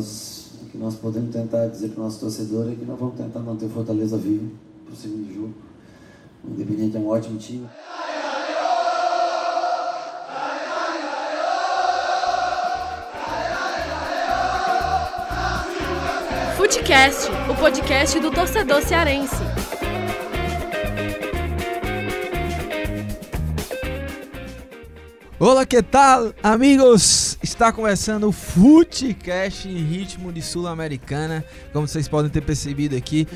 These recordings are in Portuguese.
nós, o que nós podemos tentar dizer para o nosso torcedor é que nós vamos tentar manter o Fortaleza vivo para o segundo jogo. O Independente é um ótimo time. Futecast, o podcast do torcedor cearense. Olá, que tal, amigos? Está começando o Futecast em ritmo de Sul-Americana, como vocês podem ter percebido aqui,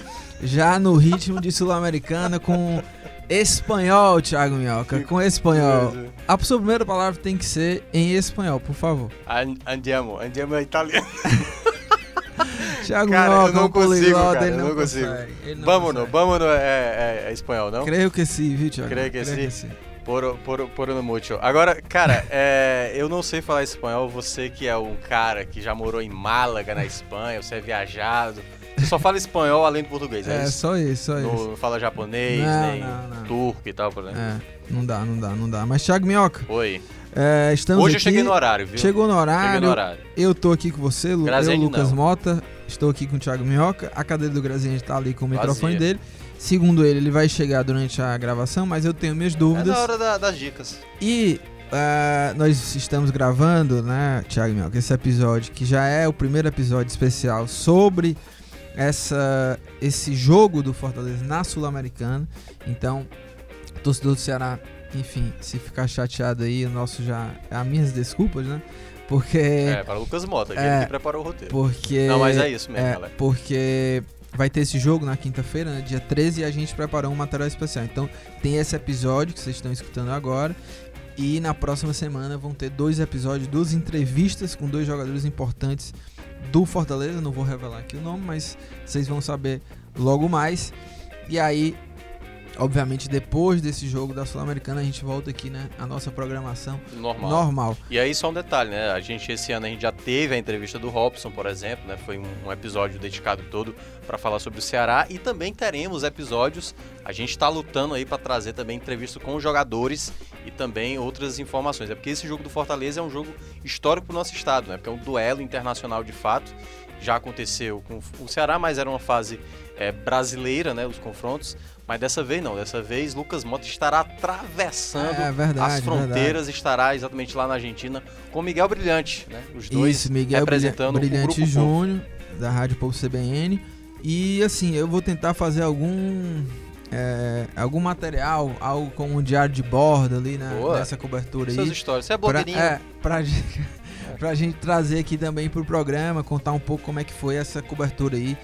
já no ritmo de Sul-Americana com espanhol, Thiago Minhoca, com espanhol. A sua primeira palavra tem que ser em espanhol, por favor. An- Andiamo, andiamo é italiano. Thiago Cara, Minhoca, eu não consigo, poliglota, cara, ele eu não, não consigo. consegue, ele não Vámonos, consegue. vámonos é, é, é espanhol, não? Creio que sim, viu, Thiago? Creio que sim. Por, por, por no mucho. Agora, cara, é, eu não sei falar espanhol. Você que é um cara que já morou em Málaga, na Espanha, você é viajado. Você só fala espanhol além do português, é, É, isso? só isso, só Não, isso. não fala japonês, Não, nem não, turco e tal, por exemplo. É, não dá, não dá, não dá. Mas, Thiago Minhoca, Oi. é, estamos Hoje eu aqui. cheguei no horário, viu? Chegou no horário. Cheguei no horário. Eu tô aqui com você, Lu, eu, Lucas. Mota. Estou aqui com o Thiago Minhoca. A cadeira do Graziani tá ali com o Vazia. microfone dele. Segundo ele, ele vai chegar durante a gravação, mas eu tenho minhas É dúvidas. na hora da- das dicas. E ah, nós estamos gravando, né, Thiago Minhoca, esse episódio que já é o primeiro episódio especial sobre essa, esse jogo do Fortaleza na Sul-Americana. Então, torcedor do Ceará, enfim, se ficar chateado aí, o nosso já. As minhas desculpas, né? Porque. É, para Lucas Mota, É. ele que preparou o roteiro. Porque. Não, mas é isso mesmo, é, galera. porque vai ter esse jogo na quinta-feira, né, dia 13, e a gente preparou um material especial. Então, tem esse episódio que vocês estão escutando agora. E na próxima semana vão ter dois episódios, duas entrevistas com dois jogadores importantes do Fortaleza. Não vou revelar aqui o nome, mas vocês vão saber logo mais. E aí, obviamente, depois desse jogo da Sul-Americana, a gente volta aqui, né? A nossa programação Normal. normal. E aí só um detalhe, né? A gente esse ano a gente já teve a entrevista do Robson, por exemplo, né? Foi um, um episódio dedicado todo para falar sobre o Ceará e também teremos episódios. A gente está lutando aí para trazer também entrevista com os jogadores e também outras informações. É porque esse jogo do Fortaleza é um jogo histórico para o nosso estado, né? Porque é um duelo internacional de fato. Já aconteceu com o Ceará, mas era uma fase é, brasileira, né? Os confrontos. Mas dessa vez não, dessa vez Lucas Mota estará atravessando É verdade, as fronteiras, estará exatamente lá na Argentina com Miguel Brilhante, né? Os dois Isso, Miguel representando Brilha- o Brilhante Grupo Povo. Júnior, da Rádio Povo CBN. E assim, eu vou tentar fazer algum. é, algum material, algo como um diário de bordo ali na, Boa. nessa cobertura Suas aí. histórias. Você é Pra, blogueirinho. é, pra, gente, pra gente trazer aqui também pro programa, contar um pouco como é que foi essa cobertura aí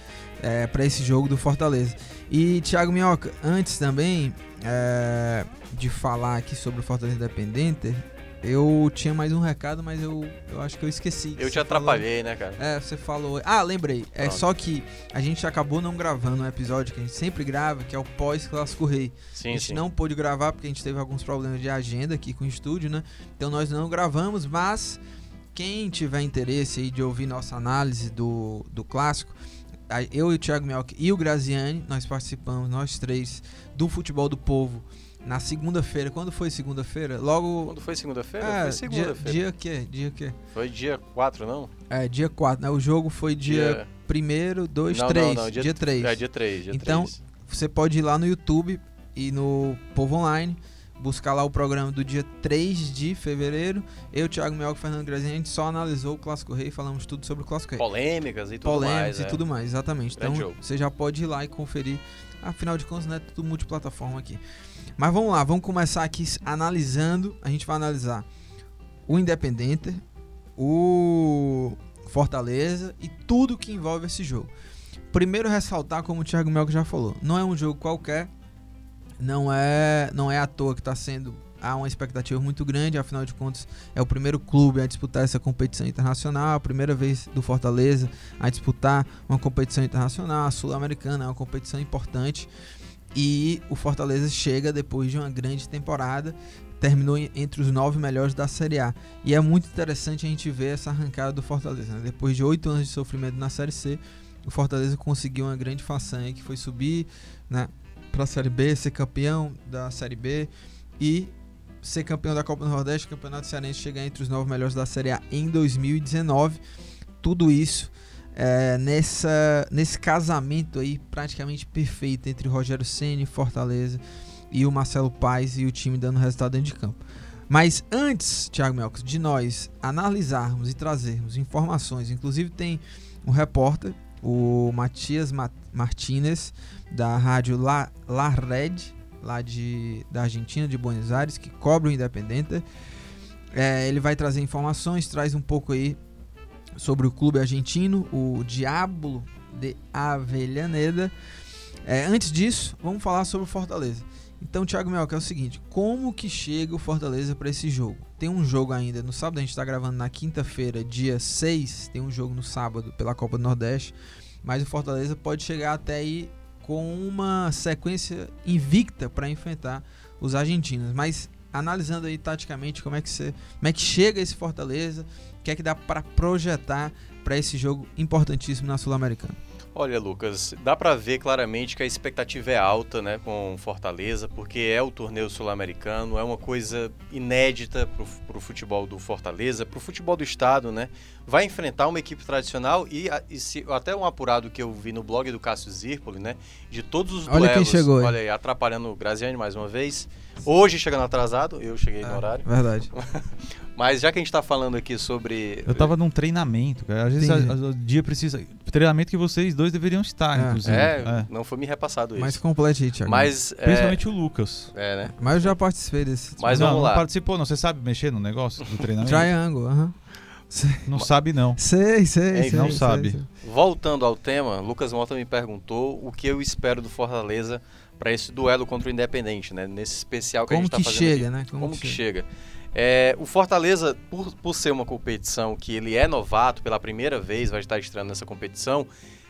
é, para esse jogo do Fortaleza. E Thiago Minhoca, antes também é, de falar aqui sobre o Fortaleza Independente, eu tinha mais um recado, mas eu, eu acho que eu esqueci. que Eu te você falou. atrapalhei, né, cara? É, você falou. Ah, lembrei. É Pronto. só que a gente acabou não gravando um episódio que a gente sempre grava, que é o pós-clássico rei. a Sim, gente sim. não pôde gravar porque a gente teve alguns problemas de agenda aqui com o estúdio, né? Então nós não gravamos, mas quem tiver interesse aí de ouvir nossa análise do, do clássico, a- eu e o Thiago Melk e o Graziani, nós participamos, nós três, do Futebol do Povo na segunda-feira. Quando foi segunda-feira? Logo. Quando foi segunda-feira? É, foi dia, segunda-feira. dia que? Dia que? Foi dia 4, não? É, dia 4, né? O jogo foi dia 1 2, Não, 3. não, não, dia 3. É, dia 3, dia Então, 3. Você pode ir lá no YouTube e no Povo Online, buscar lá o programa do dia 3 de fevereiro. Eu, Thiago Mel e Fernando Grazinha, a gente só analisou o Clássico Rei, falamos tudo sobre o Clássico Rei. Polêmicas e tudo Polêmicas mais. e é. tudo mais, exatamente. Grande Então, jogo. você já pode ir lá e conferir. Afinal de contas, né, tudo multiplataforma aqui. Mas vamos lá, vamos começar aqui analisando. A gente vai analisar o Independente, o Fortaleza e tudo que envolve esse jogo. Primeiro ressaltar, como o Thiago Melco já falou, não é um jogo qualquer, não é, não é à toa que está sendo há uma expectativa muito grande, afinal de contas é o primeiro clube a disputar essa competição internacional, a primeira vez do Fortaleza a disputar uma competição internacional, a Sul-Americana é uma competição importante e o Fortaleza chega depois de uma grande temporada, terminou entre os nove melhores da Série A e é muito interessante a gente ver essa arrancada do Fortaleza, né? depois de oito anos de sofrimento na Série C, o Fortaleza conseguiu uma grande façanha que foi subir né, para a Série B, ser campeão da Série B e ser campeão da Copa do Nordeste, Campeonato Cearense chegar entre os nove melhores da Série A em 2019. Tudo isso é, nessa, nesse casamento aí praticamente perfeito entre Rogério Ceni, Fortaleza e o Marcelo Paes e o time dando resultado dentro de campo. Mas antes, Thiago Melcos, de nós analisarmos e trazermos informações, inclusive tem um repórter, o Matias Martinez, da rádio La, La Red, lá de, da Argentina, de Buenos Aires, que cobre o Independente. É, ele vai trazer informações, traz um pouco aí sobre o clube argentino, o Diablo de Avellaneda. É, antes disso, vamos falar sobre o Fortaleza. Então, Thiago Mel, que é o seguinte: como que chega o Fortaleza para esse jogo? Tem um jogo ainda no sábado, a gente está gravando na quinta-feira, dia 6. Tem um jogo no sábado pela Copa do Nordeste. Mas o Fortaleza pode chegar até aí com uma sequência invicta para enfrentar os argentinos. Mas analisando aí taticamente como é que você, como é que chega esse Fortaleza, o que é que dá para projetar para esse jogo importantíssimo na Sul-Americana. Olha, Lucas, dá para ver claramente que a expectativa é alta, né, com Fortaleza, porque é o torneio sul-americano, é uma coisa inédita para o futebol do Fortaleza, para o futebol do estado, né? Vai enfrentar uma equipe tradicional e, e se, até um apurado que eu vi no blog do Cássio Zirpoli, né, de todos os olha duelos, quem chegou aí. olha aí, atrapalhando o Graziani mais uma vez. Hoje chegando atrasado, eu cheguei no horário. Verdade. Mas já que a gente está falando aqui sobre. Eu estava num treinamento, cara. Às vezes o dia precisa. Treinamento que vocês dois deveriam estar, é. inclusive. É, é, não foi me repassado isso. Mais complete aí, Thiago. Mas, é, Principalmente o Lucas. É, né? Mas eu já participei desse. Mas não, vamos lá. Não participou, não. Você sabe mexer no negócio do treinamento? Triangle, aham. Uh -huh. Não sabe, não. Sei, sei, sei. Não sabe. Sei, sei. Voltando ao tema, Lucas Mota me perguntou o que eu espero do Fortaleza para esse duelo contra o Independente, né? Nesse especial que Como a gente está fazendo. Chega. Né? Como, Como que chega, chega? É, o Fortaleza, por, por ser uma competição que ele é novato pela primeira vez, vai estar estreando nessa competição,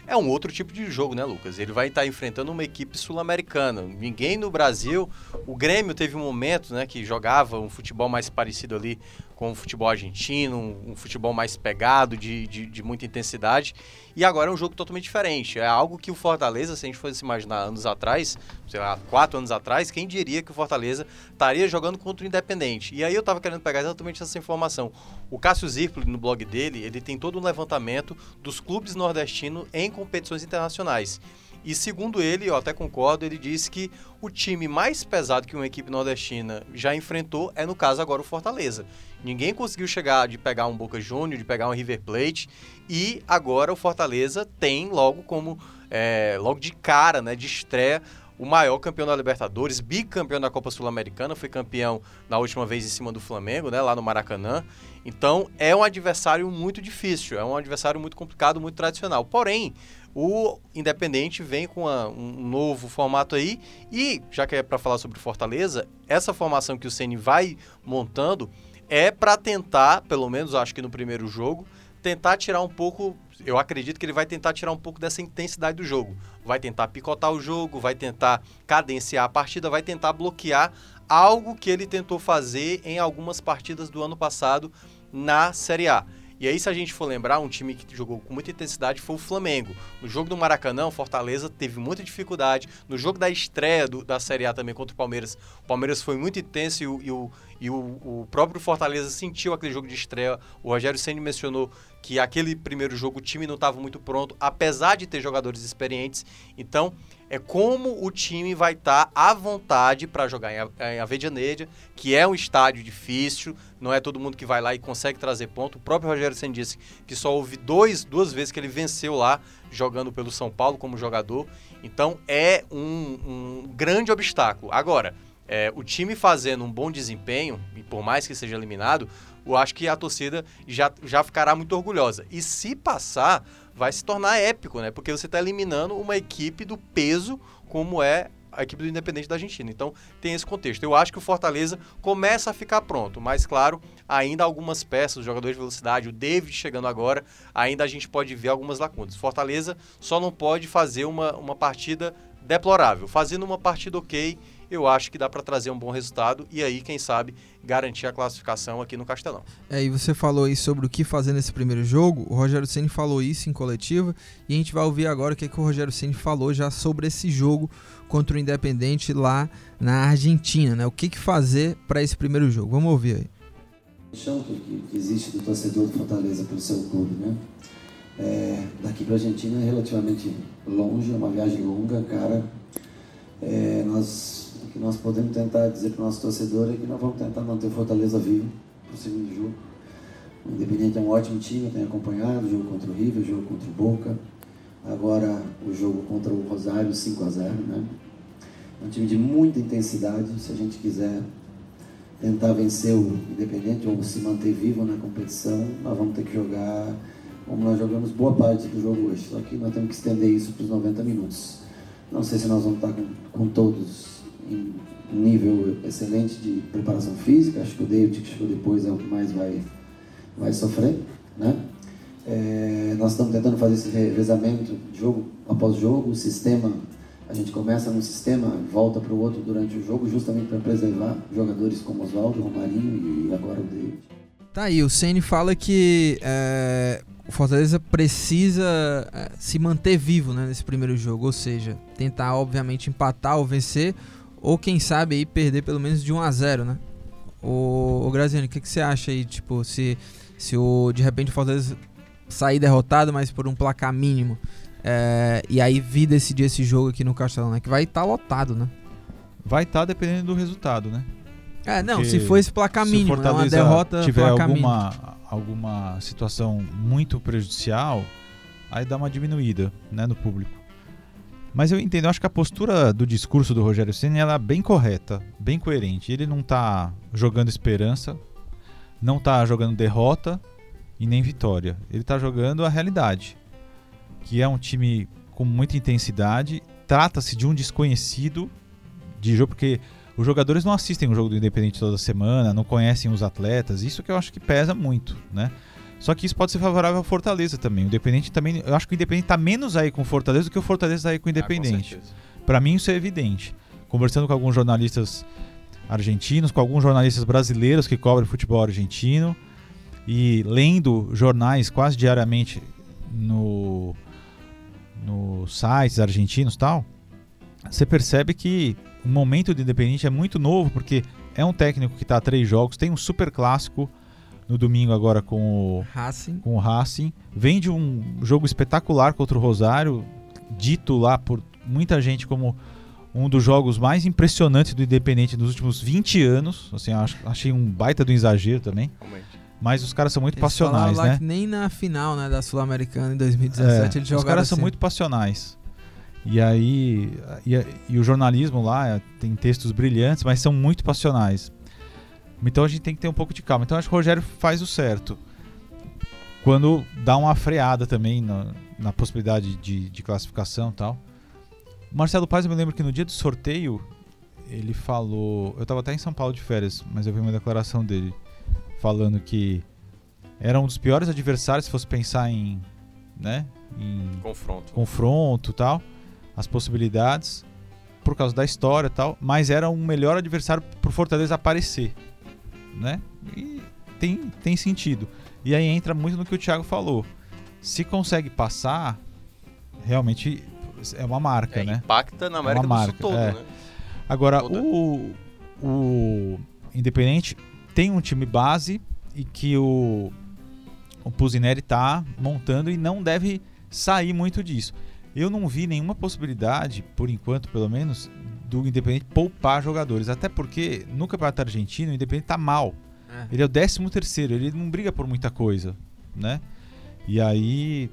é um outro tipo de jogo, né, Lucas? Ele vai estar enfrentando uma equipe sul-americana. Ninguém no Brasil. O Grêmio teve um momento, né, que jogava um futebol mais parecido ali com o futebol argentino, um, um futebol mais pegado, de, de, de, muita intensidade. E agora é um jogo totalmente diferente. É algo que o Fortaleza, se a gente fosse imaginar anos atrás, sei lá, quatro anos atrás, quem diria que o Fortaleza estaria jogando contra o Independente? E aí eu estava querendo pegar exatamente essa informação. O Cássio Zirpoli, no blog dele, ele tem todo um levantamento dos clubes nordestinos em competições internacionais. E segundo ele, eu até concordo, ele disse que o time mais pesado que uma equipe nordestina já enfrentou é, no caso, agora o Fortaleza. Ninguém conseguiu chegar de pegar um Boca Júnior, de pegar um River Plate, e agora o Fortaleza tem logo como, é, logo de cara, né, de estreia, o maior campeão da Libertadores, bicampeão da Copa Sul-Americana, foi campeão na última vez em cima do Flamengo, né, lá no Maracanã. Então é um adversário muito difícil, é um adversário muito complicado, muito tradicional. Porém, o Independente vem com um novo formato aí e, já que é para falar sobre Fortaleza, essa formação que o Ceni vai montando é para tentar, pelo menos acho que no primeiro jogo, tentar tirar um pouco. Eu acredito que ele vai tentar tirar um pouco dessa intensidade do jogo. Vai tentar picotar o jogo, vai tentar cadenciar a partida, vai tentar bloquear algo que ele tentou fazer em algumas partidas do ano passado na Série A. E aí, se a gente for lembrar, um time que jogou com muita intensidade foi o Flamengo. No jogo do Maracanã, o Fortaleza teve muita dificuldade. No jogo da estreia do, da Série A também contra o Palmeiras, o Palmeiras foi muito intenso e o, e o, e o, o próprio Fortaleza sentiu aquele jogo de estreia. O Rogério Senna mencionou que aquele primeiro jogo o time não estava muito pronto, apesar de ter jogadores experientes. Então, é como o time vai estar tá à vontade para jogar em Avedianeira, que é um estádio difícil, não é todo mundo que vai lá e consegue trazer ponto. O próprio Rogério Senna disse que só houve dois, duas vezes que ele venceu lá, jogando pelo São Paulo como jogador. Então, é um, um grande obstáculo. Agora, é, o time fazendo um bom desempenho, e por mais que seja eliminado, eu acho que a torcida já, já ficará muito orgulhosa. E se passar, vai se tornar épico, né? Porque você está eliminando uma equipe do peso como é a equipe do Independente da Argentina. Então tem esse contexto. Eu acho que o Fortaleza começa a ficar pronto, mas claro, ainda algumas peças, o jogador de velocidade, o David chegando agora, ainda a gente pode ver algumas lacunas. Fortaleza só não pode fazer uma, uma partida deplorável. Fazendo uma partida ok, eu acho que dá para trazer um bom resultado e aí, quem sabe, garantir a classificação aqui no Castelão. É, e você falou aí sobre o que fazer nesse primeiro jogo. O Rogério Ceni falou isso em coletiva e a gente vai ouvir agora o que, é que o Rogério Ceni falou já sobre esse jogo contra o Independente lá na Argentina, né? O que, que fazer para esse primeiro jogo? Vamos ouvir aí. O que, que existe do torcedor do Fortaleza pelo seu clube, né? É, daqui aqui para a Argentina é relativamente longe, é uma viagem longa, cara. É, nós, que nós podemos tentar dizer para o nosso torcedor é que nós vamos tentar manter o Fortaleza vivo para o segundo jogo. O Independente é um ótimo time, eu tenho acompanhado o jogo contra o River, o jogo contra o Boca. Agora o jogo contra o Rosário, 5 a 0 né? É um time de muita intensidade. Se a gente quiser tentar vencer o Independente ou se manter vivo na competição, nós vamos ter que jogar como nós jogamos boa parte do jogo hoje. Só que nós temos que estender isso para os 90 minutos. Não sei se nós vamos estar com, com todos em nível excelente de preparação física. Acho que o David, que chegou depois, é o que mais vai, vai sofrer. Né? É, nós estamos tentando fazer esse revezamento jogo após jogo, o sistema a gente começa num sistema, volta para o outro durante o jogo, justamente para preservar jogadores como Oswaldo, Romarinho e agora o David. Tá aí, o Ceni fala que é, o Fortaleza precisa é, se manter vivo né, nesse primeiro jogo, ou seja, tentar obviamente empatar ou vencer, ou quem sabe aí perder pelo menos de 1 a 0 né? O, o Graziani, o que, que você acha aí, tipo, se, se o, de repente o Fortaleza sair derrotado, mas por um placar mínimo, é, e aí vi decidir esse jogo aqui no Castelão, né? Que vai estar tá lotado, né? Vai estar tá dependendo do resultado, né? É, não, Porque se for esse placar mínimo, se né? uma derrota tiver alguma, mínimo. alguma situação muito prejudicial, aí dá uma diminuída, né, no público. Mas eu entendo, eu acho que a postura do discurso do Rogério Ceni ela é bem correta, bem coerente. Ele não está jogando esperança, não está jogando derrota e nem vitória. Ele está jogando a realidade que é um time com muita intensidade. Trata-se de um desconhecido de jogo, porque os jogadores não assistem o jogo do Independente toda semana, não conhecem os atletas. Isso que eu acho que pesa muito, né? Só que isso pode ser favorável ao Fortaleza também. O Independente também, eu acho que o Independente está menos aí com o Fortaleza do que o Fortaleza está aí com o Independente. Ah, Para mim isso é evidente. Conversando com alguns jornalistas argentinos, com alguns jornalistas brasileiros que cobrem futebol argentino e lendo jornais quase diariamente no nos sites argentinos tal, você percebe que o momento do Independente é muito novo, porque é um técnico que está a três jogos, tem um super clássico no domingo agora com o Racing. Com o Racing. Vem de um jogo espetacular contra o Rosário, dito lá por muita gente como um dos jogos mais impressionantes do Independente nos últimos 20 anos. Assim, achei um baita do exagero também. Mas os caras são muito eles passionais, né? nem na final né, da Sul-Americana em 2017 é, eles jogaram Os caras assim. são muito passionais. E aí. E, e, o jornalismo lá é, tem textos brilhantes, mas são muito passionais. Então a gente tem que ter um pouco de calma. Então acho que o Rogério faz o certo. Quando dá uma freada também na, na possibilidade de, de classificação e tal. O Marcelo Paz, eu me lembro que no dia do sorteio, ele falou. Eu estava até em São Paulo de férias, mas eu vi uma declaração dele falando que era um dos piores adversários se fosse pensar em, né, em confronto, confronto, tal, as possibilidades por causa da história, tal, mas era um melhor adversário pro Fortaleza aparecer, né? E tem tem sentido. E aí entra muito no que o Thiago falou. Se consegue passar, realmente é uma marca, é, né? Impacta na América é do marca, Sul todo, é. né? Agora, o, o Independente tem um time base e que o, o Pusineri está montando e não deve sair muito disso. Eu não vi nenhuma possibilidade, por enquanto pelo menos, do Independente poupar jogadores. Até porque no Campeonato Argentino o Independente está mal. É. Ele é o 13 terceiro, ele não briga por muita coisa, né? E aí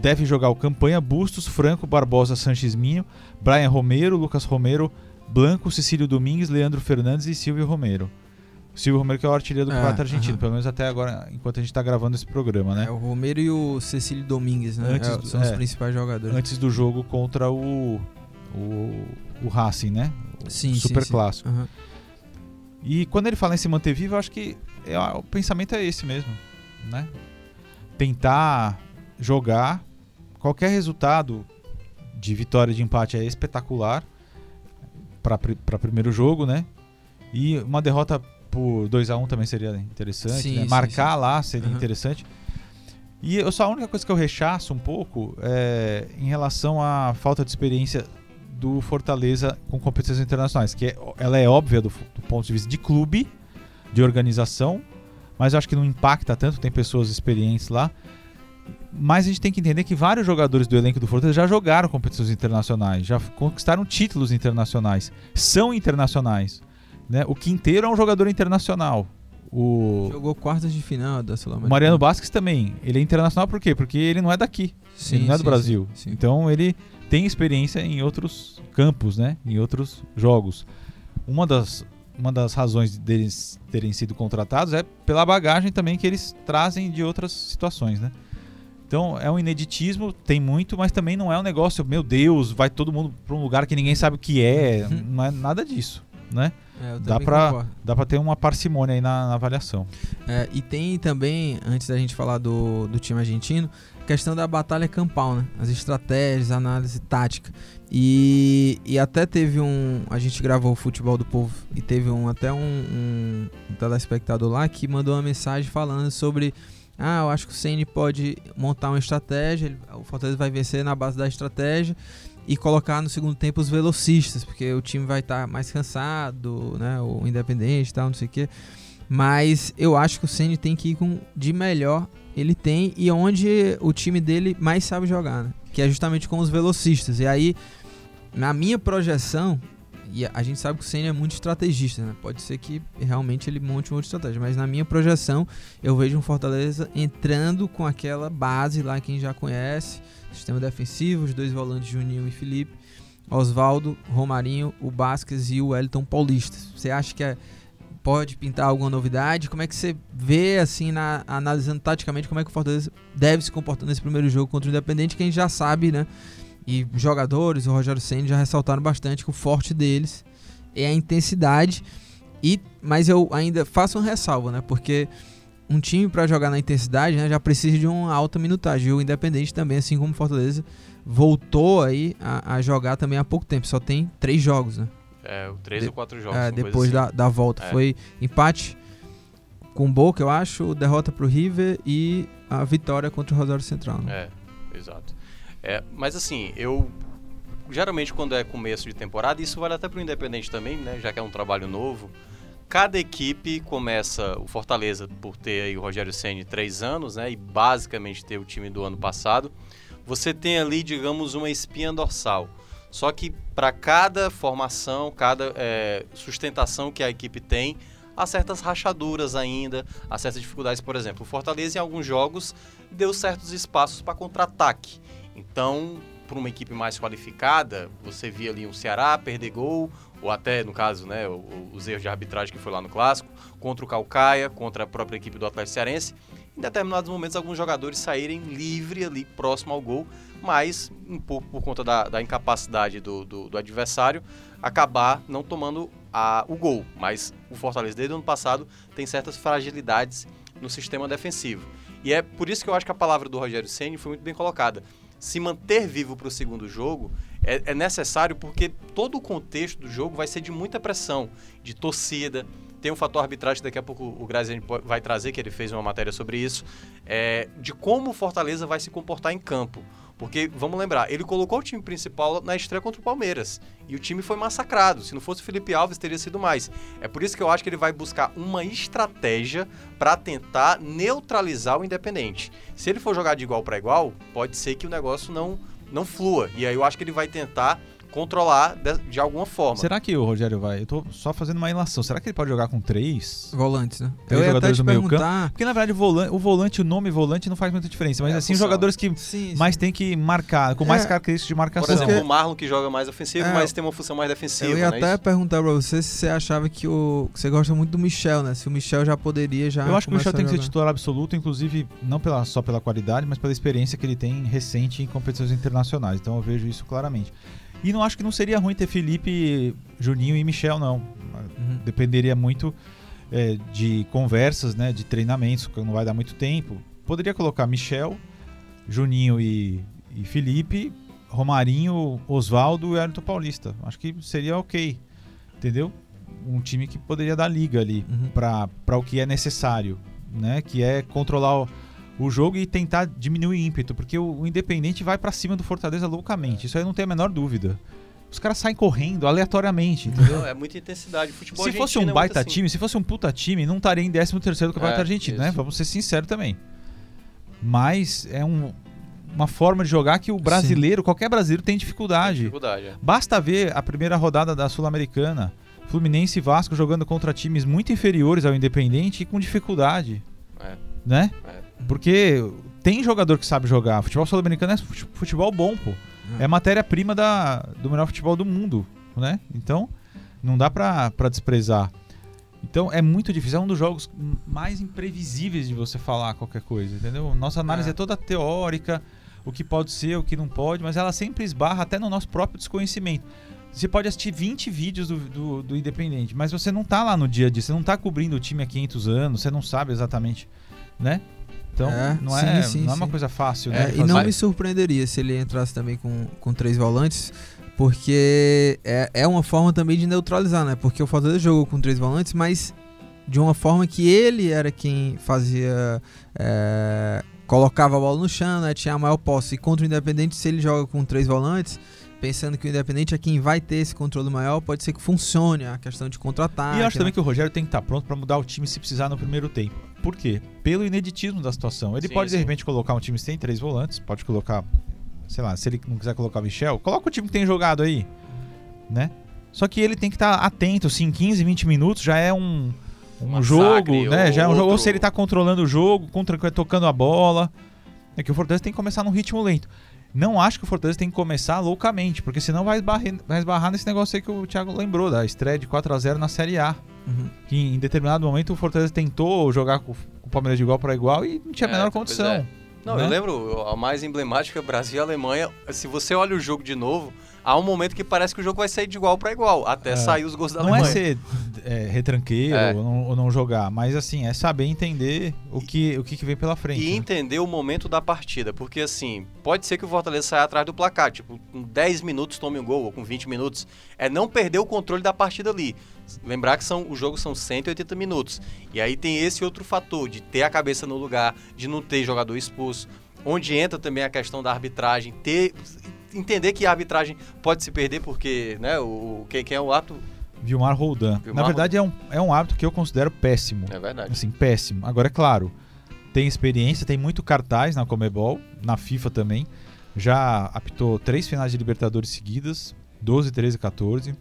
deve jogar o Campanha, Bustos, Franco, Barbosa, Sanches Minho, Brian Romero, Lucas Romero, Blanco, Cecílio Domingues, Leandro Fernandes e Silvio Romero. Silvio Romero que é o artilheiro do é, campeonato argentino, uh -huh. pelo menos até agora, enquanto a gente está gravando esse programa, né? É, o Romero e o Cecílio Domingues, né? Antes, é, são é, os principais jogadores. Antes do jogo contra o, o, o Racing, né? O sim, super sim, clássico. Sim. Uh -huh. E quando ele fala em se manter vivo, eu acho que é, o pensamento é esse mesmo, né? Tentar jogar qualquer resultado de vitória de empate é espetacular para primeiro jogo, né? E uma derrota por 2 a 1 um também seria interessante. Sim, né? Marcar lá seria uhum. interessante. E eu só a única coisa que eu rechaço um pouco é em relação à falta de experiência do Fortaleza com competições internacionais, que é, ela é óbvia do, do, ponto de vista de clube, de organização, mas eu acho que não impacta tanto, tem pessoas experientes lá. Mas a gente tem que entender que vários jogadores do elenco do Fortaleza já jogaram competições internacionais, já conquistaram títulos internacionais, são internacionais. Né? O Quinteiro é um jogador internacional. O, Jogou quartas de final da Mariano Basques também. Ele é internacional por quê? Porque ele não é daqui. Sim, ele não é do sim, Brasil. sim. Então ele tem experiência em outros campos, né? Em outros jogos. Uma das, uma das razões deles terem sido contratados é pela bagagem também que eles trazem de outras situações, né? Então é um ineditismo, tem muito, mas também não é um negócio, meu Deus, vai todo mundo para um lugar que ninguém sabe o que é. não é nada disso, né? É, Dá concordo. dá pra ter uma parcimônia aí na, na avaliação. É, e tem também, antes da gente falar do, do time argentino, a questão da batalha campal, né? As estratégias, a análise tática. E, e até teve um. A gente gravou o Futebol do Povo e teve um até um, um, um telespectador lá que mandou uma mensagem falando sobre. Ah, eu acho que o Ceni pode montar uma estratégia, ele- o Fortaleza vai vencer na base da estratégia e colocar no segundo tempo os velocistas, porque o time vai estar mais cansado, né? O Independente e tal, não sei o quê. Mas eu acho que o Ceni tem que ir com de melhor ele tem e onde o time dele mais sabe jogar, né? Que é justamente com os velocistas. E aí, na minha projeção, e a gente sabe que o Ceni é muito estrategista, né? Pode ser que realmente ele monte uma outra estratégia, mas na minha projeção, eu vejo um Fortaleza entrando com aquela base lá quem já conhece, sistema defensivo, os dois volantes Juninho e Felipe, Oswaldo, Romarinho, o Basques e o Wellington Paulista. Você acha que é pode pintar alguma novidade? Como é que você vê, assim, na- analisando taticamente, como é que o Fortaleza deve se comportar nesse primeiro jogo contra o Independente, que a gente já sabe, né? E jogadores, o Rogério Senna já ressaltaram bastante que o forte deles é a intensidade. E, mas eu ainda faço uma ressalva, né? Porque um time para jogar na intensidade né, já precisa de uma alta minutagem. E o Independente também, assim como o Fortaleza, voltou aí a, a jogar também há pouco tempo. Só tem três jogos, né? É, três De- ou quatro jogos. É, depois assim. da, da volta. É. Foi empate com o Boca, eu acho, derrota pro River e a vitória contra o Rosário Central. Né? É, exato. É, mas assim, eu geralmente quando é começo de temporada, isso vale até pro Independente também, né, já que é um trabalho novo. Cada equipe começa, o Fortaleza por ter aí o Rogério Ceni três anos, né, e basicamente ter o time do ano passado, você tem ali, digamos, uma espinha dorsal. Só que para cada formação, cada é, sustentação que a equipe tem, há certas rachaduras ainda, há certas dificuldades. Por exemplo, o Fortaleza em alguns jogos deu certos espaços para contra-ataque. Então, para uma equipe mais qualificada, você via ali o Ceará perder gol, ou até, no caso, né, os erros de arbitragem que foi lá no Clássico, contra o Calcaia, contra a própria equipe do Atlético Cearense. Em determinados momentos, alguns jogadores saírem livre ali, próximo ao gol, mas um pouco por conta da, da incapacidade do, do- do adversário, acabar não tomando a- o gol. Mas o Fortaleza, desde o ano passado, tem certas fragilidades no sistema defensivo. E é por isso que eu acho que a palavra do Rogério Ceni foi muito bem colocada. Se manter vivo para o segundo jogo é, é necessário porque todo o contexto do jogo vai ser de muita pressão, de torcida. Tem um fator arbitragem, daqui a pouco o Graziani po- vai trazer, que ele fez uma matéria sobre isso, é, de como o Fortaleza vai se comportar em campo. Porque, vamos lembrar, ele colocou o time principal na estreia contra o Palmeiras. E o time foi massacrado. Se não fosse o Felipe Alves, teria sido mais. É por isso que eu acho que ele vai buscar uma estratégia para tentar neutralizar o Independente. Se ele for jogar de igual para igual, pode ser que o negócio não, não flua. E aí eu acho que ele vai tentar controlar de, de alguma forma. Será que o Rogério vai? Eu tô só fazendo uma ilação. Será que ele pode jogar com três? Volantes, né? Três eu ia até jogadores te no meio perguntar. Porque na verdade o volante, o volante, o nome volante não faz muita diferença. Mas É assim, jogadores que Sim, mais tem que marcar, com mais É. características de Por marcação. exemplo, Porque- o Marlon que joga mais ofensivo, É, mas tem uma função mais defensiva. Eu ia né? até Isso- perguntar pra você se você achava que o. que você gosta muito do Michel, né? Se o Michel já poderia já. Eu acho que o Michel tem que ser titular absoluto, inclusive não pela, só pela qualidade, mas pela experiência que ele tem recente em competições internacionais. Então eu vejo isso claramente. E não acho que não seria ruim ter Felipe, Juninho e Michel, não. Uhum. Dependeria muito é, de conversas, né, de treinamentos, que não vai dar muito tempo. Poderia colocar Michel, Juninho e, e Felipe, Romarinho, Oswaldo e Wellington Paulista. Acho que seria ok, entendeu? Um time que poderia dar liga ali Uhum. para o que é necessário, né? Que é controlar o, o jogo e tentar diminuir o ímpeto, porque o, o Independente vai para cima do Fortaleza loucamente. Isso aí não tem a menor dúvida. Os caras saem correndo aleatoriamente, entendeu? Não, é muita intensidade. Futebol Se fosse um é baita assim. time, se fosse um puta time, não estaria em 13 terceiro do Campeonato É, Argentino, né? isso. Vamos ser sinceros também. Mas é um- uma forma de jogar que o brasileiro, qualquer brasileiro, tem dificuldade. Dificuldade. é. Basta ver a primeira rodada da Sul-Americana. Fluminense e Vasco jogando contra times muito inferiores ao Independente e com dificuldade. É. Né? É. Porque tem jogador que sabe jogar. Futebol sul-americano é fute- futebol bom, pô. É matéria-prima da- do melhor futebol do mundo, né? Então, não dá pra, pra desprezar. Então, é muito difícil. É um dos jogos mais imprevisíveis de você falar qualquer coisa, entendeu? Nossa análise É. é toda teórica, o que pode ser, o que não pode, mas ela sempre esbarra até no nosso próprio desconhecimento. Você pode assistir 20 vídeos do, do, do Independente, mas você não tá lá no dia a dia, você não tá cobrindo o time há 500 anos, você não sabe exatamente, né? Então, É, não, sim, é, sim, não é uma sim. coisa fácil, É, né? e fazer. não me surpreenderia se ele entrasse também com, com três volantes, porque é, é uma forma também de neutralizar, né? Porque o Fortaleza jogou com três volantes, mas de uma forma que ele era quem fazia. é, colocava a bola no chão, né? Tinha a maior posse. E contra o Independente, se ele joga com três volantes, pensando que o Independente é quem vai ter esse controle maior, pode ser que funcione a questão de contra-ataque. E eu acho né? também que o Rogério tem que estar pronto pra mudar o time se precisar no primeiro tempo. Por quê? Pelo ineditismo da situação. Ele Sim, pode, de sim. repente, colocar um time sem três volantes, pode colocar, sei lá, se ele não quiser colocar o Michel, coloca o time que tem jogado aí, né? Só que ele tem que estar atento, assim, 15, 20 minutos já é um, um jogo, né? Já é um jogo, ou se ele tá controlando o jogo, contra tocando a bola. É que o Fortaleza tem que começar num ritmo lento. Não acho que o Fortaleza tem que começar loucamente, porque senão vai esbarrar, vai esbarrar nesse negócio aí que o Thiago lembrou, da estreia de 4 a 0 na Série A. Uhum. Que em determinado momento o Fortaleza tentou jogar com com o Palmeiras de igual para igual e não tinha a É, menor pois condição. é. Não, né? eu lembro, a mais emblemática, Brasil e Alemanha. Se você olha o jogo de novo, há um momento que parece que o jogo vai sair de igual para igual, até É. sair os gols da Não é Alemanha. ser é, retranqueiro É. Ou, não, ou não jogar, mas assim, é saber entender o que, o que, vem pela frente. E né? entender o momento da partida, porque assim, pode ser que o Fortaleza saia atrás do placar, tipo, com 10 minutos tome um gol, ou com 20 minutos. É não perder o controle da partida ali. Lembrar que são, os jogos são 180 minutos. E aí tem esse outro fator, de ter a cabeça no lugar, de não ter jogador expulso. Onde entra também a questão da arbitragem, ter. Entender que a arbitragem pode se perder, porque, né, o, quem, quem é o ato. Vilmar Roldan. Vilmar Na verdade, é um, é um hábito que eu considero péssimo. É verdade. Assim, péssimo. Agora, é claro, tem experiência, tem muito cartaz na Comebol, na FIFA também. Já apitou três finais de Libertadores seguidas, 12, 13 e 14.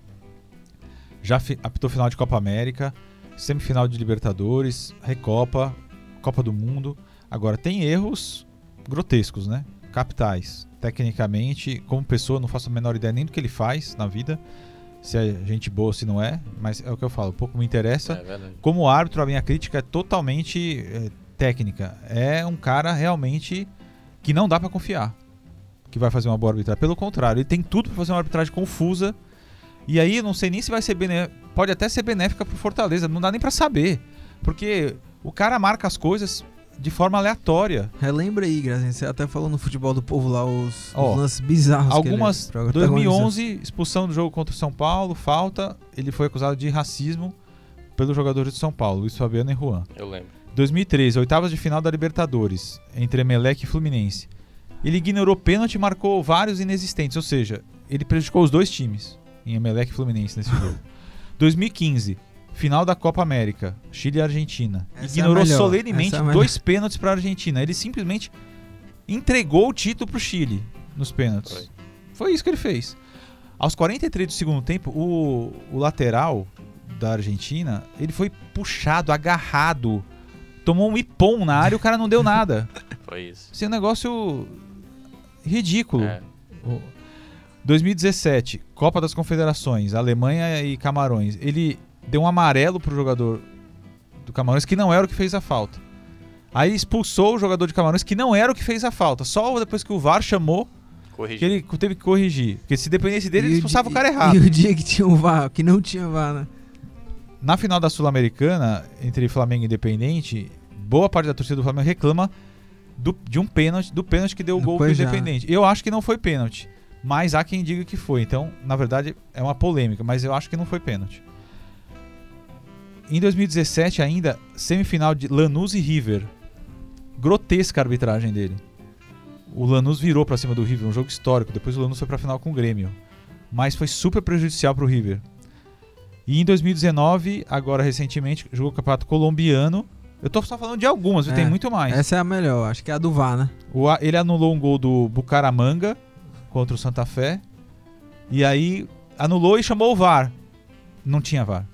Já apitou final de Copa América, semifinal de Libertadores, Recopa, Copa do Mundo. Agora, tem erros grotescos, né? Capitais. Tecnicamente, como pessoa, não faço a menor ideia nem do que ele faz na vida. Se é gente boa ou se não é, mas é o que eu falo, pouco me interessa. É. Como árbitro, a minha crítica é totalmente eh, técnica. É um cara realmente que não dá pra confiar que vai fazer uma boa arbitragem. Pelo contrário, ele tem tudo pra fazer uma arbitragem confusa. E aí, não sei nem se vai ser benéfica. Pode até ser benéfica pro Fortaleza, não dá nem pra saber. Porque o cara marca as coisas de forma aleatória. Relembra aí, Grazinha, você até falou no futebol do povo lá os, os Ó, lances bizarros. Algumas. que ele protagonizou. 2011, expulsão do jogo contra o São Paulo, falta. Ele foi acusado de racismo pelos jogadores de São Paulo, Luiz Fabiano e Juan. Eu lembro. 2013, oitavas de final da Libertadores, entre Emelec e Fluminense. Ele ignorou pênalti e marcou vários inexistentes, ou seja, ele prejudicou os dois times, em Emelec e Fluminense nesse jogo. 2015, final da Copa América, Chile e Argentina. Essa é ignorou melhor, solenemente é dois pênaltis para a Argentina. Ele simplesmente entregou o título pro Chile nos pênaltis. Foi. Foi isso que ele fez. Aos 43 do segundo tempo, o, o lateral da Argentina, ele foi puxado, agarrado, tomou um ipom na área e o cara não deu nada. Foi isso. Isso é um negócio ridículo. É. O- 2017, Copa das Confederações, Alemanha e Camarões. Ele deu um amarelo pro jogador do Camarões que não era o que fez a falta. Aí expulsou o jogador de Camarões que não era o que fez a falta. Só depois que o VAR chamou que ele teve que corrigir. Porque se dependesse dele, E ele o expulsava di- o cara errado. E o dia que tinha um VAR, que não tinha VAR, né? Na final da Sul-Americana, entre Flamengo e Independente, boa parte da torcida do Flamengo reclama do- de um pênalti, do pênalti que deu o No gol pro Cuejá. Independente. Eu acho que não foi pênalti, mas há quem diga que foi. Então, na verdade, é uma polêmica, mas eu acho que não foi pênalti. Em 2017 ainda, semifinal de Lanús e River. Grotesca a arbitragem dele. O Lanús virou pra cima do River, um jogo histórico. Depois o Lanús foi pra final com o Grêmio. Mas foi super prejudicial pro River. E em 2019, agora recentemente, jogou o campeonato colombiano Eu tô só falando de algumas? É, tem muito mais. Essa é a melhor, acho que é a do VAR, né? O A- ele anulou um gol do Bucaramanga contra o Santa Fé. E aí anulou e chamou o VAR. Não tinha VAR.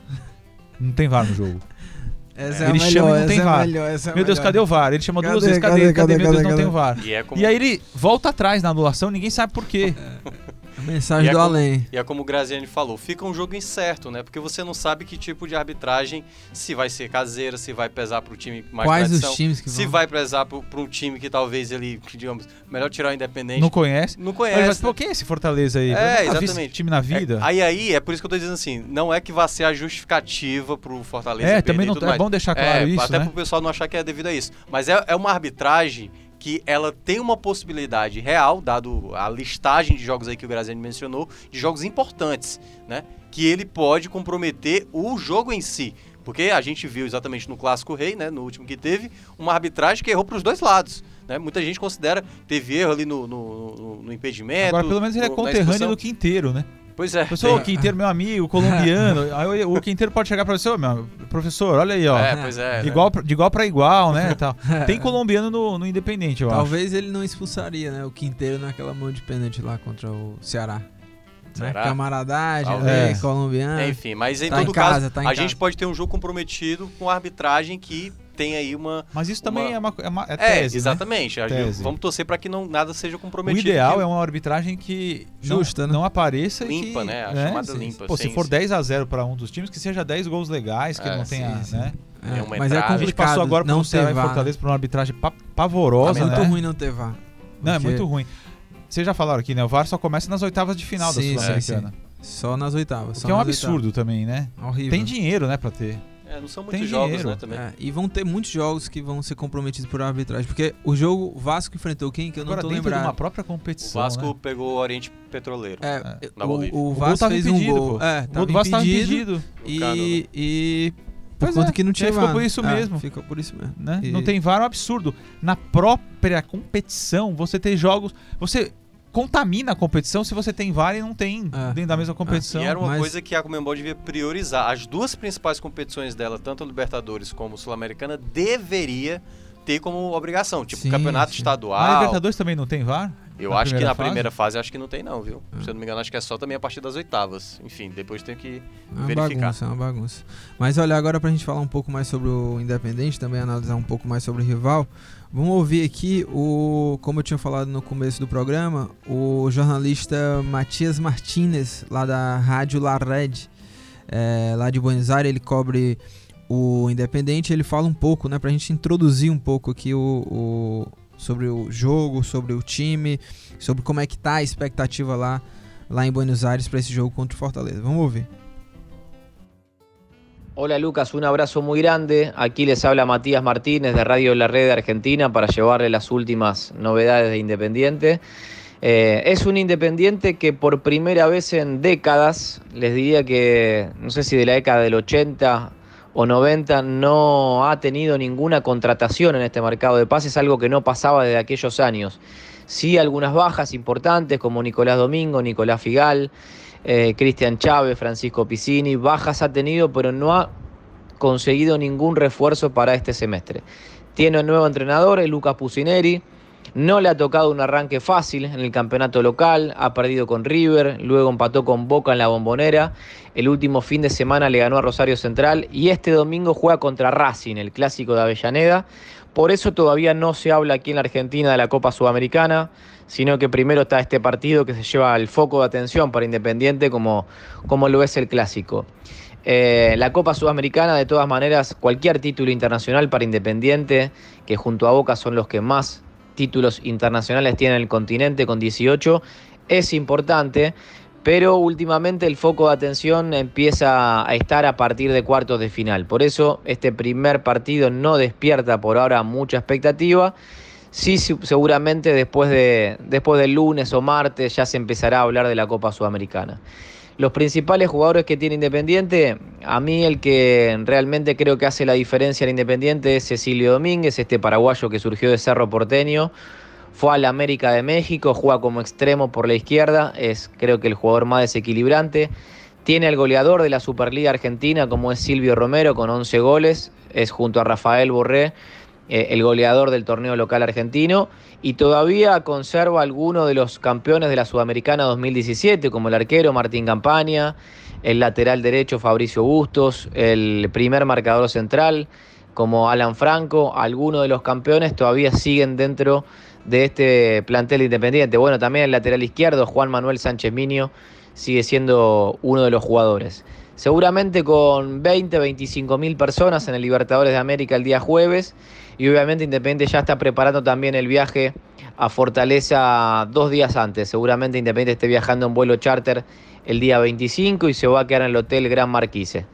Não tem VAR no jogo. Essa Ele é a chama e melhor, não tem é VAR. melhor, é a Meu Deus, melhor. cadê o VAR? Ele chamou duas Cadê, vezes, cadê? cadê, Cadê, cadê, meu Deus, cadê, não tem cadê? o VAR. E como, E aí ele volta atrás na anulação, ninguém sabe por quê. Mensagem E é do como- além. e é como o Graziani falou, fica um jogo incerto, né? Porque você não sabe que tipo de arbitragem, se vai ser caseira, se vai pesar pro time com mais Quais tradição, os times que se vão? vai pesar pro, pro um time que talvez ele, digamos, melhor tirar o Independente. Não conhece. Não Mas, conhece. mas, pô, quem é esse Fortaleza aí? É, exatamente. time na vida. É, aí aí é por isso que eu tô dizendo assim, não é que vai ser a justificativa pro Fortaleza É, também não tudo é mais. bom deixar claro É, isso, até né? pro pessoal não achar que é devido a isso. Mas é, é uma arbitragem que ela tem uma possibilidade real, dado a listagem de jogos aí que o Graziani mencionou, de jogos importantes, né? Que ele pode comprometer o jogo em si. Porque a gente viu exatamente no Clássico Rei, né? No último que teve, uma arbitragem que errou para os dois lados. Né? Muita gente considera que teve erro ali no, no, no- no impedimento. Agora, pelo menos ele é conterrâneo do Quinteiro, né? Pois é. Professor, o tem- Quinteiro, meu amigo, colombiano. aí o Quinteiro pode chegar pra você, ô, meu, professor, olha aí, ó. É, pois é. né? Igual, pra- de igual pra igual, né? tal. Tem colombiano no, no Independente, eu Talvez ele não expulsaria, né? O Quinteiro naquela mão de pênalti lá contra o Ceará. Né? Camaradagem, né? colombiano. Enfim, mas em Tá em todo casa, caso, tá em a casa. gente pode ter um jogo comprometido com a arbitragem que tem aí uma. Mas isso também Uma- é, uma, é, uma, é É, tese, né? exatamente. A gente- Tese. Vamos torcer para que não, nada seja O comprometido. ideal que- é uma arbitragem que não- Justa, né? não, apareça e Limpa, que, né? A chamada limpa, Pô, se sim, for sim. 10 a 0 pra um dos times, que seja 10 gols legais, que É, não tenha, sim. né? É, É uma mas é entrada. A gente complicado passou agora não pelo Ceará ter e né? Fortaleza por uma arbitragem pa É pavorosa, muito né? ruim não ter VAR. Não, é muito ruim. Vocês já falaram aqui, né? O VAR só começa nas oitavas de final Sim, sim, da Sul-Americana. Só nas oitavas. O só que é um absurdo também, né? oitavas. Horrível. Tem dinheiro, né, pra ter. É, não são Tem muitos jogos, dinheiro. né? Também. É, e vão ter muitos jogos que vão ser comprometidos por arbitragem. Porque o jogo o Vasco enfrentou quem? Que eu Agora, não tô lembrado. uma própria O competição, Vasco né? pegou o Oriente Petroleiro. É, Na o, Bolívia. o O Vasco fez impedido, um gol. pô. É, O Vasco tava impedido. E, Cano, e por Pois conta é, que não tinha ficou por isso É, mesmo. Ficou por isso mesmo. né? E- Não tem VAR é um absurdo. Na própria competição, você ter jogos... Você contamina a competição se você tem VAR e não tem É. dentro da mesma competição. E era uma mas- coisa que a Comembol devia priorizar. As duas principais competições dela, tanto a Libertadores como a Sul-Americana, deveria ter como obrigação. Tipo, Sim, campeonato sim. estadual. A Libertadores também não tem VAR? Eu na acho que na fase? primeira fase acho que não tem não, viu? Se eu não me engano, acho que é só também a partir das oitavas. Enfim, depois tem que É uma verificar. bagunça, é uma bagunça. Mas olha, agora pra gente falar um pouco mais sobre o Independente, também analisar um pouco mais sobre o rival, vamos ouvir aqui o, como eu tinha falado no começo do programa, o jornalista Matias Martinez, lá da Rádio La Red, é, lá de Buenos Aires, ele cobre o Independente, ele fala um pouco, né, pra gente introduzir um pouco aqui o, o- sobre o jogo, sobre o time, sobre como é que tá a expectativa lá, lá em Buenos Aires para esse jogo contra o Fortaleza. Vamos ouvir. Hola Lucas, un abrazo muy grande. Aquí les habla Matías Martínez de Radio La Red de Argentina para llevarle las últimas novedades de Independiente. Eh, es un Independiente que por primera vez en décadas, les diría que no sé si de la década del 80 o 90, no ha tenido ninguna contratación en este mercado de pases, algo que no pasaba desde aquellos años. Sí algunas bajas importantes como Nicolás Domingo, Nicolás Figal, eh, Cristian Chávez, Francisco Piscini, bajas ha tenido, pero no ha conseguido ningún refuerzo para este semestre. Tiene un nuevo entrenador, el Lucas Pusineri. No le ha tocado un arranque fácil en el campeonato local, ha perdido con River, luego empató con Boca en la bombonera, el último fin de semana le ganó a Rosario Central y este domingo juega contra Racing, el clásico de Avellaneda. Por eso todavía no se habla aquí en la Argentina de la Copa Sudamericana, sino que primero está este partido que se lleva el foco de atención para Independiente como, como lo es el clásico. Eh, la Copa Sudamericana, de todas maneras, cualquier título internacional para Independiente, que junto a Boca son los que más títulos internacionales tienen en el continente con 18, es importante, pero últimamente el foco de atención empieza a estar a partir de cuartos de final. Por eso este primer partido no despierta por ahora mucha expectativa. Sí, seguramente después, de, después del lunes o martes ya se empezará a hablar de la Copa Sudamericana. Los principales jugadores que tiene Independiente, a mí el que realmente creo que hace la diferencia en Independiente es Cecilio Domínguez, este paraguayo que surgió de Cerro Porteño, fue al América de México, juega como extremo por la izquierda, es creo que el jugador más desequilibrante, Tiene al goleador de la Superliga Argentina, como es Silvio Romero, con 11 goles. Es junto a Rafael Borré eh, el goleador del torneo local argentino. Y todavía conserva algunos de los campeones de la Sudamericana 2017, como el arquero Martín Campaña, el lateral derecho Fabricio Bustos, el primer marcador central como Alan Franco. Algunos de los campeones todavía siguen dentro de este plantel independiente. Bueno, también el lateral izquierdo, Juan Manuel Sánchez Minio, sigue siendo uno de los jugadores. Seguramente con 20, 25 mil personas en el Libertadores de América el día jueves. Y obviamente Independiente ya está preparando también el viaje a Fortaleza dos días antes. Seguramente Independiente esté viajando en vuelo charter el día 25 y se va a quedar en el Hotel Gran Marquise.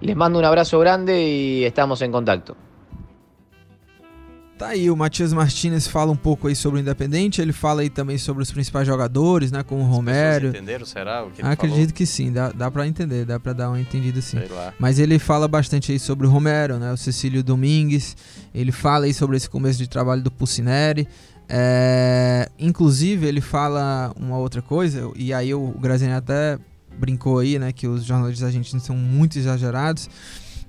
Les mando um abraço grande e estamos em contato. Tá aí, o Matias Martinez fala um pouco aí sobre o Independente, ele fala aí também sobre os principais jogadores, né, como o Romero. Vocês entenderam, será? O que Acredito falou? que sim, dá, dá pra entender, dá pra dar uma entendida sim. Sei lá. Mas ele fala bastante aí sobre o Romero, né, o Cecílio Domingues, ele fala aí sobre esse começo de trabalho do Pucineri, é, inclusive ele fala uma outra coisa, e aí o Graziani até brincou aí, né, que os jornalistas argentinos são muito exagerados,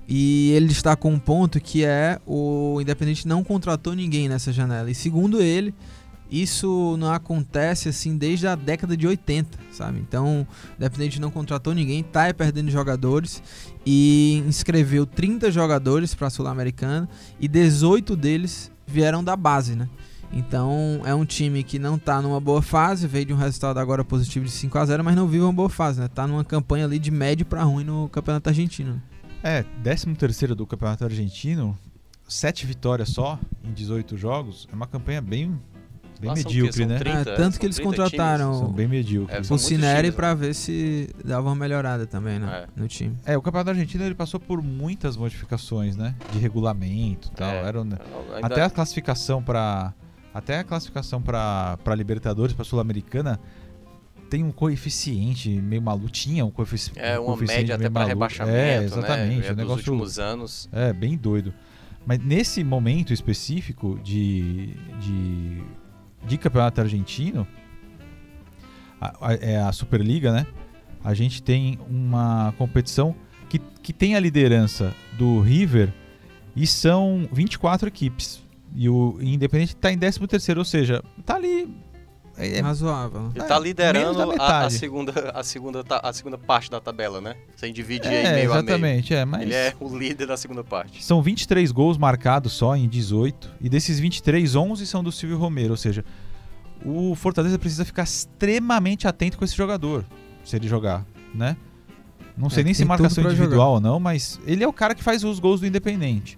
e ele destacou um ponto que é o Independente não contratou ninguém nessa janela. E segundo ele, isso não acontece assim desde a década de 80, sabe? Então, o Independente não contratou ninguém, tá perdendo jogadores e inscreveu 30 jogadores para a Sul-Americana e 18 deles vieram da base, né? Então, é um time que não tá numa boa fase, veio de um resultado agora positivo de 5 a 0, mas não vive uma boa fase, né? Tá numa campanha ali de médio para ruim no Campeonato Argentino. É, 13 terceiro do Campeonato Argentino, 7 vitórias só em 18 jogos, é uma campanha bem, bem medíocre, São né? 30? É, tanto São que eles 30 contrataram São bem medíocres. É, o Cineri times, pra ver se dava uma melhorada também, né? No time. É, o Campeonato Argentino ele passou por muitas modificações, né? De regulamento e tal. É, Era um- Ainda- Até a classificação para até a classificação para Libertadores, para Sul-Americana tem um coeficiente meio maluco, tinha um coefici É um uma coeficiente média até para maluco. rebaixamento, É, né? exatamente, É um dos negócio últimos anos. é bem doido. Mas nesse momento específico de, de, de campeonato argentino, a, a- é a Superliga, né? A gente tem uma competição que, que tem a liderança do River e são 24 equipes. E o Independente está em 13 terceiro, ou seja, tá ali. É, é- Razoável. Ele É, tá menos liderando a, a segunda, a, segunda, a segunda parte da tabela, né? Sem dividir aí é, meio a meio. exatamente, é, mas Ele é o líder da segunda parte. São 23 gols marcados só em 18. E desses 23, 11 são do Silvio Romero. Ou seja, o Fortaleza precisa ficar extremamente atento com esse jogador. Se ele jogar, né? Não sei É, nem se marcação individual ou não, mas ele é o cara que faz os gols do Independente.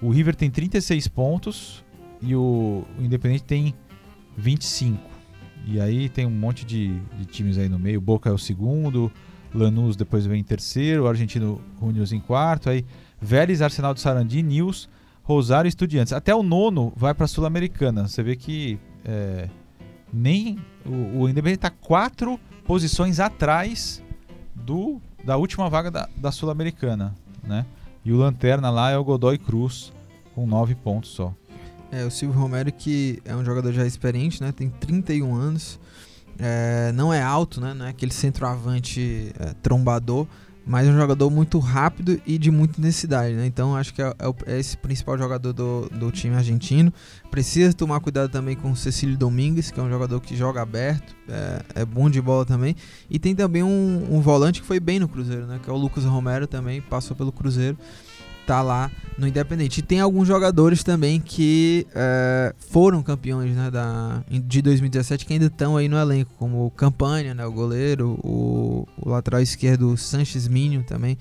O River tem 36 pontos e o, o Independente tem 25. E aí tem um monte de, de times aí no meio. Boca é o segundo, Lanús depois vem em terceiro, Argentino Juniors em quarto, aí Vélez, Arsenal de Sarandi, Nils, Rosário Estudiantes. Até o nono vai para a Sul-Americana. Você vê que é, nem o, o Independente está quatro posições atrás do, da última vaga da, da Sul-Americana, né? E o lanterna lá é o Godoy Cruz com nove pontos só. É, o Silvio Romero que é um jogador já experiente, né? Tem 31 anos. É, não é alto, né? Não é aquele centroavante é, trombador, mas é um jogador muito rápido e de muita intensidade, né? Então acho que é, é é esse principal jogador do, do time argentino. Precisa tomar cuidado também com o Cecílio Domingues, que é um jogador que joga aberto, é, é bom de bola também. E tem também um, um volante que foi bem no Cruzeiro, né? Que é o Lucas Romero também, passou pelo Cruzeiro tá lá no Independente. E tem alguns jogadores também que é, foram campeões né, da, de 2017 que ainda estão aí no elenco, como o Campanha, né, o goleiro, o, o lateral esquerdo Sanches Minho também,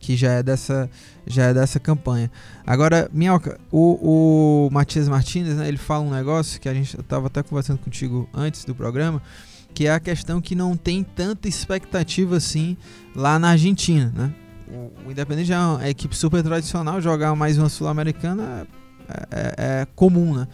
que já é dessa, já é dessa campanha. Agora, Minhoca, o, o Matias Martinez, né, ele fala um negócio que a gente eu tava até conversando contigo antes do programa, que é a questão que não tem tanta expectativa assim lá na Argentina, né? O, o Independente é uma equipe super tradicional, jogar mais uma Sul-Americana é, é- é comum, né?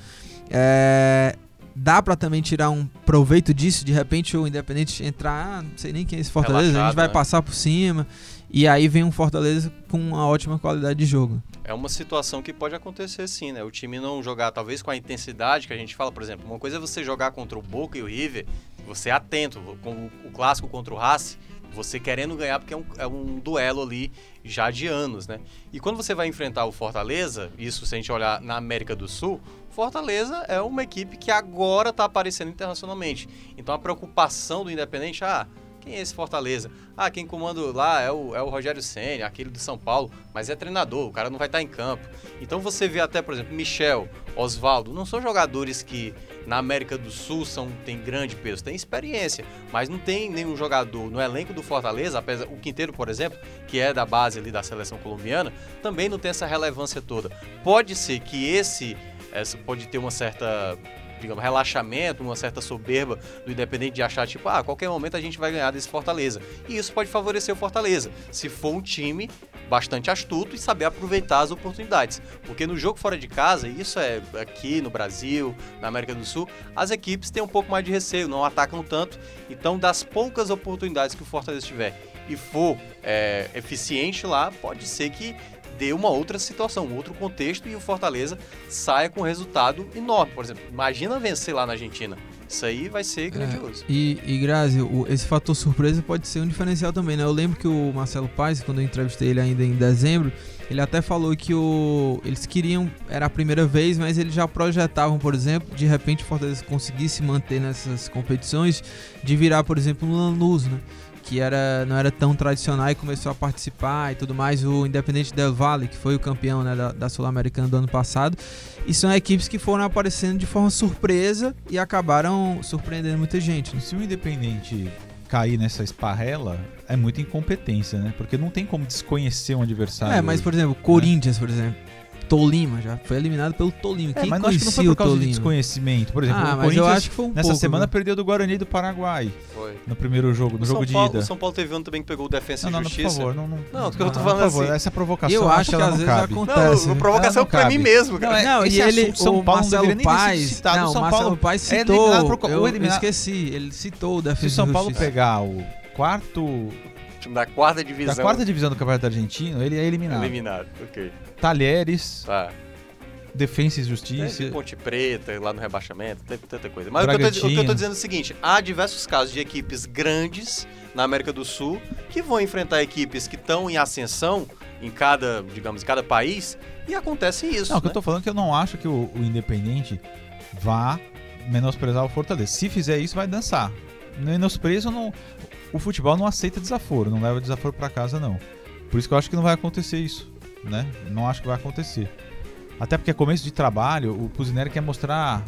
É, dá pra também tirar um proveito disso, de repente o Independente entrar, ah, não sei nem quem é esse Fortaleza, a gente Relaxado, vai né? passar por cima, e aí vem um Fortaleza com uma ótima qualidade de jogo. É uma situação que pode acontecer sim, né? O time não jogar talvez com a intensidade que a gente fala, por exemplo, uma coisa é você jogar contra o Boca e o River, você é atento, com o- o clássico contra o Racing, Você querendo ganhar porque é um, é um duelo ali já de anos, né? E quando você vai enfrentar o Fortaleza, isso se a gente olhar na América do Sul, Fortaleza é uma equipe que agora está aparecendo internacionalmente. Então a preocupação do Independente, ah, quem é esse Fortaleza? Ah, quem comanda lá é o, é o Rogério Senna, aquele do São Paulo, mas é treinador, o cara não vai estar em campo. Então você vê até, por exemplo, Michel, Oswaldo, não são jogadores que na América do Sul são, tem grande peso, tem experiência, mas não tem nenhum jogador no elenco do Fortaleza, apesar o Quinteiro, por exemplo, que é da base ali da seleção colombiana, também não tem essa relevância toda. Pode ser que esse, pode ter uma certa digamos, relaxamento, uma certa soberba do Independente de achar, tipo, ah, a qualquer momento a gente vai ganhar desse Fortaleza. E isso pode favorecer o Fortaleza, se for um time bastante astuto e saber aproveitar as oportunidades. Porque no jogo fora de casa, isso é aqui no Brasil, na América do Sul, as equipes têm um pouco mais de receio, não atacam tanto. Então, das poucas oportunidades que o Fortaleza tiver e for é, eficiente lá, pode ser que dê uma outra situação, um outro contexto e o Fortaleza saia com um resultado enorme. Por exemplo, imagina vencer lá na Argentina. Isso aí vai ser É, grandioso. e, e Grazi, o- esse fator surpresa pode ser um diferencial também, né? Eu lembro que o Marcelo Paes, quando eu entrevistei ele ainda em dezembro, ele até falou que o, eles queriam, era a primeira vez, mas eles já projetavam, por exemplo, de repente o Fortaleza conseguisse manter nessas competições, de virar, por exemplo, um Lanús, né? Que era, não era tão tradicional e começou a participar e tudo mais. O Independente Del Valle, que foi o campeão né, da, da Sul-Americana do ano passado. E são equipes que foram aparecendo de forma surpresa e acabaram surpreendendo muita gente. né? Se o Independente cair nessa esparrela, é muita incompetência, né? Porque não tem como desconhecer um adversário. É, mas por exemplo, Corinthians, por exemplo. Tolima já foi eliminado pelo Tolima. É, Quem mas não acho que não foi conhecia por causa de desconhecimento. Por exemplo, Ah, o mas eu acho que foi um nessa pouco, semana viu? perdeu do Guarani do Paraguai Foi. no primeiro jogo, no O jogo São de Paulo, ida. o São Paulo teve um também que pegou o Defensa Não, e não, não, por Justiça. favor, não, não, Não, o que eu tô não, falando por favor, assim. essa provocação Eu acho que ela às não vezes cabe. acontece. Não, né? provocação não pra mim mesmo, cara. Não, é- Não, esse e ele, São o Paulo não Marcelo deveria nem ser Paes, citado. não, O São Paulo Paes é citou, eu, esqueci, ele citou o Se Defesa o São e Paulo Justiça. pegar o quarto da quarta divisão. da quarta divisão do Campeonato Argentino, ele é eliminado. Eliminado, ok. Talheres, Tá. Defensa e Justiça. Teve Ponte Preta lá no rebaixamento, teve tanta coisa. Mas o que, eu tô, o que eu tô dizendo é o seguinte: há diversos casos de equipes grandes na América do Sul que vão enfrentar equipes que estão em ascensão em cada, digamos, em cada país e acontece isso. Não, o que né? eu tô falando é que eu não acho que o, o Independente vá menosprezar o Fortaleza. Se fizer isso, vai dançar. Menosprezo não. O futebol não aceita desaforo, não leva desaforo pra casa, não. Por isso que eu acho que não vai acontecer isso, né? Não acho que vai acontecer. Até porque é começo de trabalho, o Pusineri quer mostrar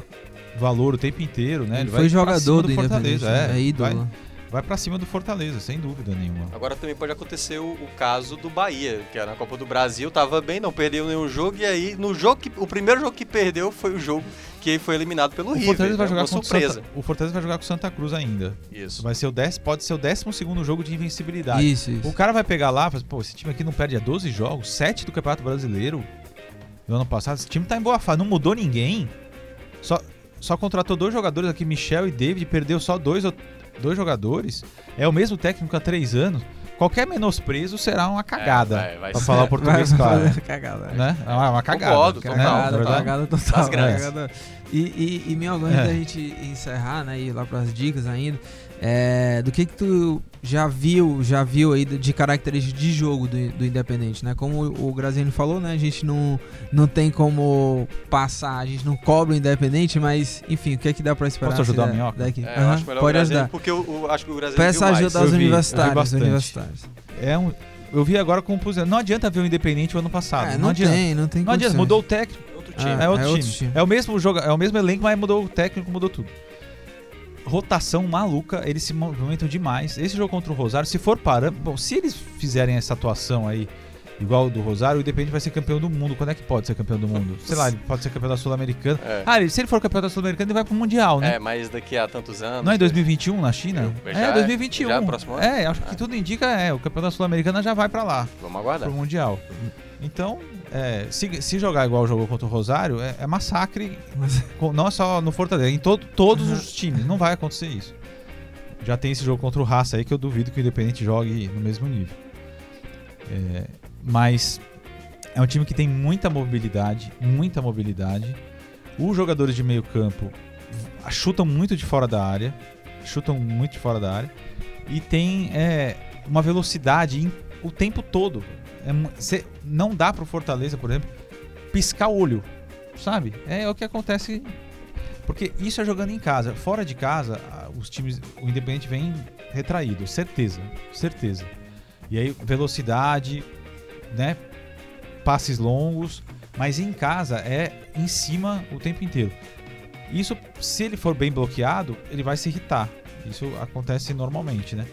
valor o tempo inteiro, né? Ele vai foi jogador do Independente, Fortaleza, é, ídolo. Vai, vai pra cima do Fortaleza, sem dúvida nenhuma. Agora também pode acontecer o, o caso do Bahia, que era na Copa do Brasil, tava bem, não perdeu nenhum jogo, e aí no jogo que, o primeiro jogo que perdeu foi o jogo que foi eliminado pelo O River. Fortaleza vai né? jogar surpresa. Santa, o Fortaleza vai jogar com o Santa Cruz ainda. Isso. Vai ser o 10, pode ser o 12 segundo jogo de invencibilidade. Isso, isso. O cara vai pegar lá, e fala, pô, esse time aqui não perde há 12 jogos, 7 do Campeonato Brasileiro do ano passado. Esse time tá em boa fase, não mudou ninguém. Só, só contratou dois jogadores aqui, Michel e David, perdeu só dois, ou- dois jogadores. É o mesmo técnico há três anos. Qualquer menosprezo será uma cagada. vai- vai pra ser. falar o português, Vai claro. cagada. Né? É uma, uma cagada. Concordo, né? total. Na Cagada, cagada total. Grandes. cagada. E, e, e Miogo, antes É. da gente encerrar, né, e ir lá pras dicas ainda, é, do que que tu já viu, já viu aí de características de jogo do, do Independente, né? Como o o Graziani falou, né, a gente não, não tem como passar, a gente não cobra o Independente, mas, enfim, o que é que dá pra esperar? Posso ajudar o da- Minhoca? daqui? É, eu Aham, acho melhor o pode Brasil, ajudar. porque eu, eu acho que o Brasil Peça ajuda aos universitários, universitários. É um, eu vi agora com o Pusineri. Não adianta ver o Independente o ano passado. É, não, não, adianta. tem, não tem Não adianta, mudou o técnico. Outro Ah, time. É outro, é outro time. time. É o mesmo jogo, é o mesmo elenco, mas mudou o técnico, mudou tudo. Rotação maluca, eles se movimentam demais. Esse jogo contra o Rosário, se for parando, bom, se eles fizerem essa atuação aí igual o do Rosário, o Independente vai ser campeão do mundo. Quando é que pode ser campeão do mundo? Sei lá, ele pode ser campeão da Sul-Americana. É. Ah, ele- se ele for campeão da Sul-Americana, ele vai pro Mundial, né? É, mas daqui a tantos anos. Não é em 2021 na China? Eu- é, é- 2021. já é próximo ano? É, acho que tudo indica é, o campeão da Sul-Americana já vai pra lá Vamos aguardar. pro Mundial. Então, é, se, se jogar igual jogou contra o Rosário, é, é massacre, com- não é só no Fortaleza, em todo, todos os times. Não vai acontecer isso. Já tem esse jogo contra o Raça aí que eu duvido que o Independente jogue no mesmo nível. É, mas é um time que tem muita mobilidade, muita mobilidade. Os jogadores de meio campo chutam muito de fora da área, chutam muito de fora da área. E tem é, uma velocidade o tempo todo. É cê- não dá pro Fortaleza, por exemplo, piscar o olho, sabe? É o que acontece. Porque isso é jogando em casa. Fora de casa, os times, o Independente vem retraído, certeza, certeza. E aí velocidade, né? Passes longos, mas em casa é em cima o tempo inteiro. Isso, se ele for bem bloqueado, ele vai se irritar. Isso acontece normalmente, né?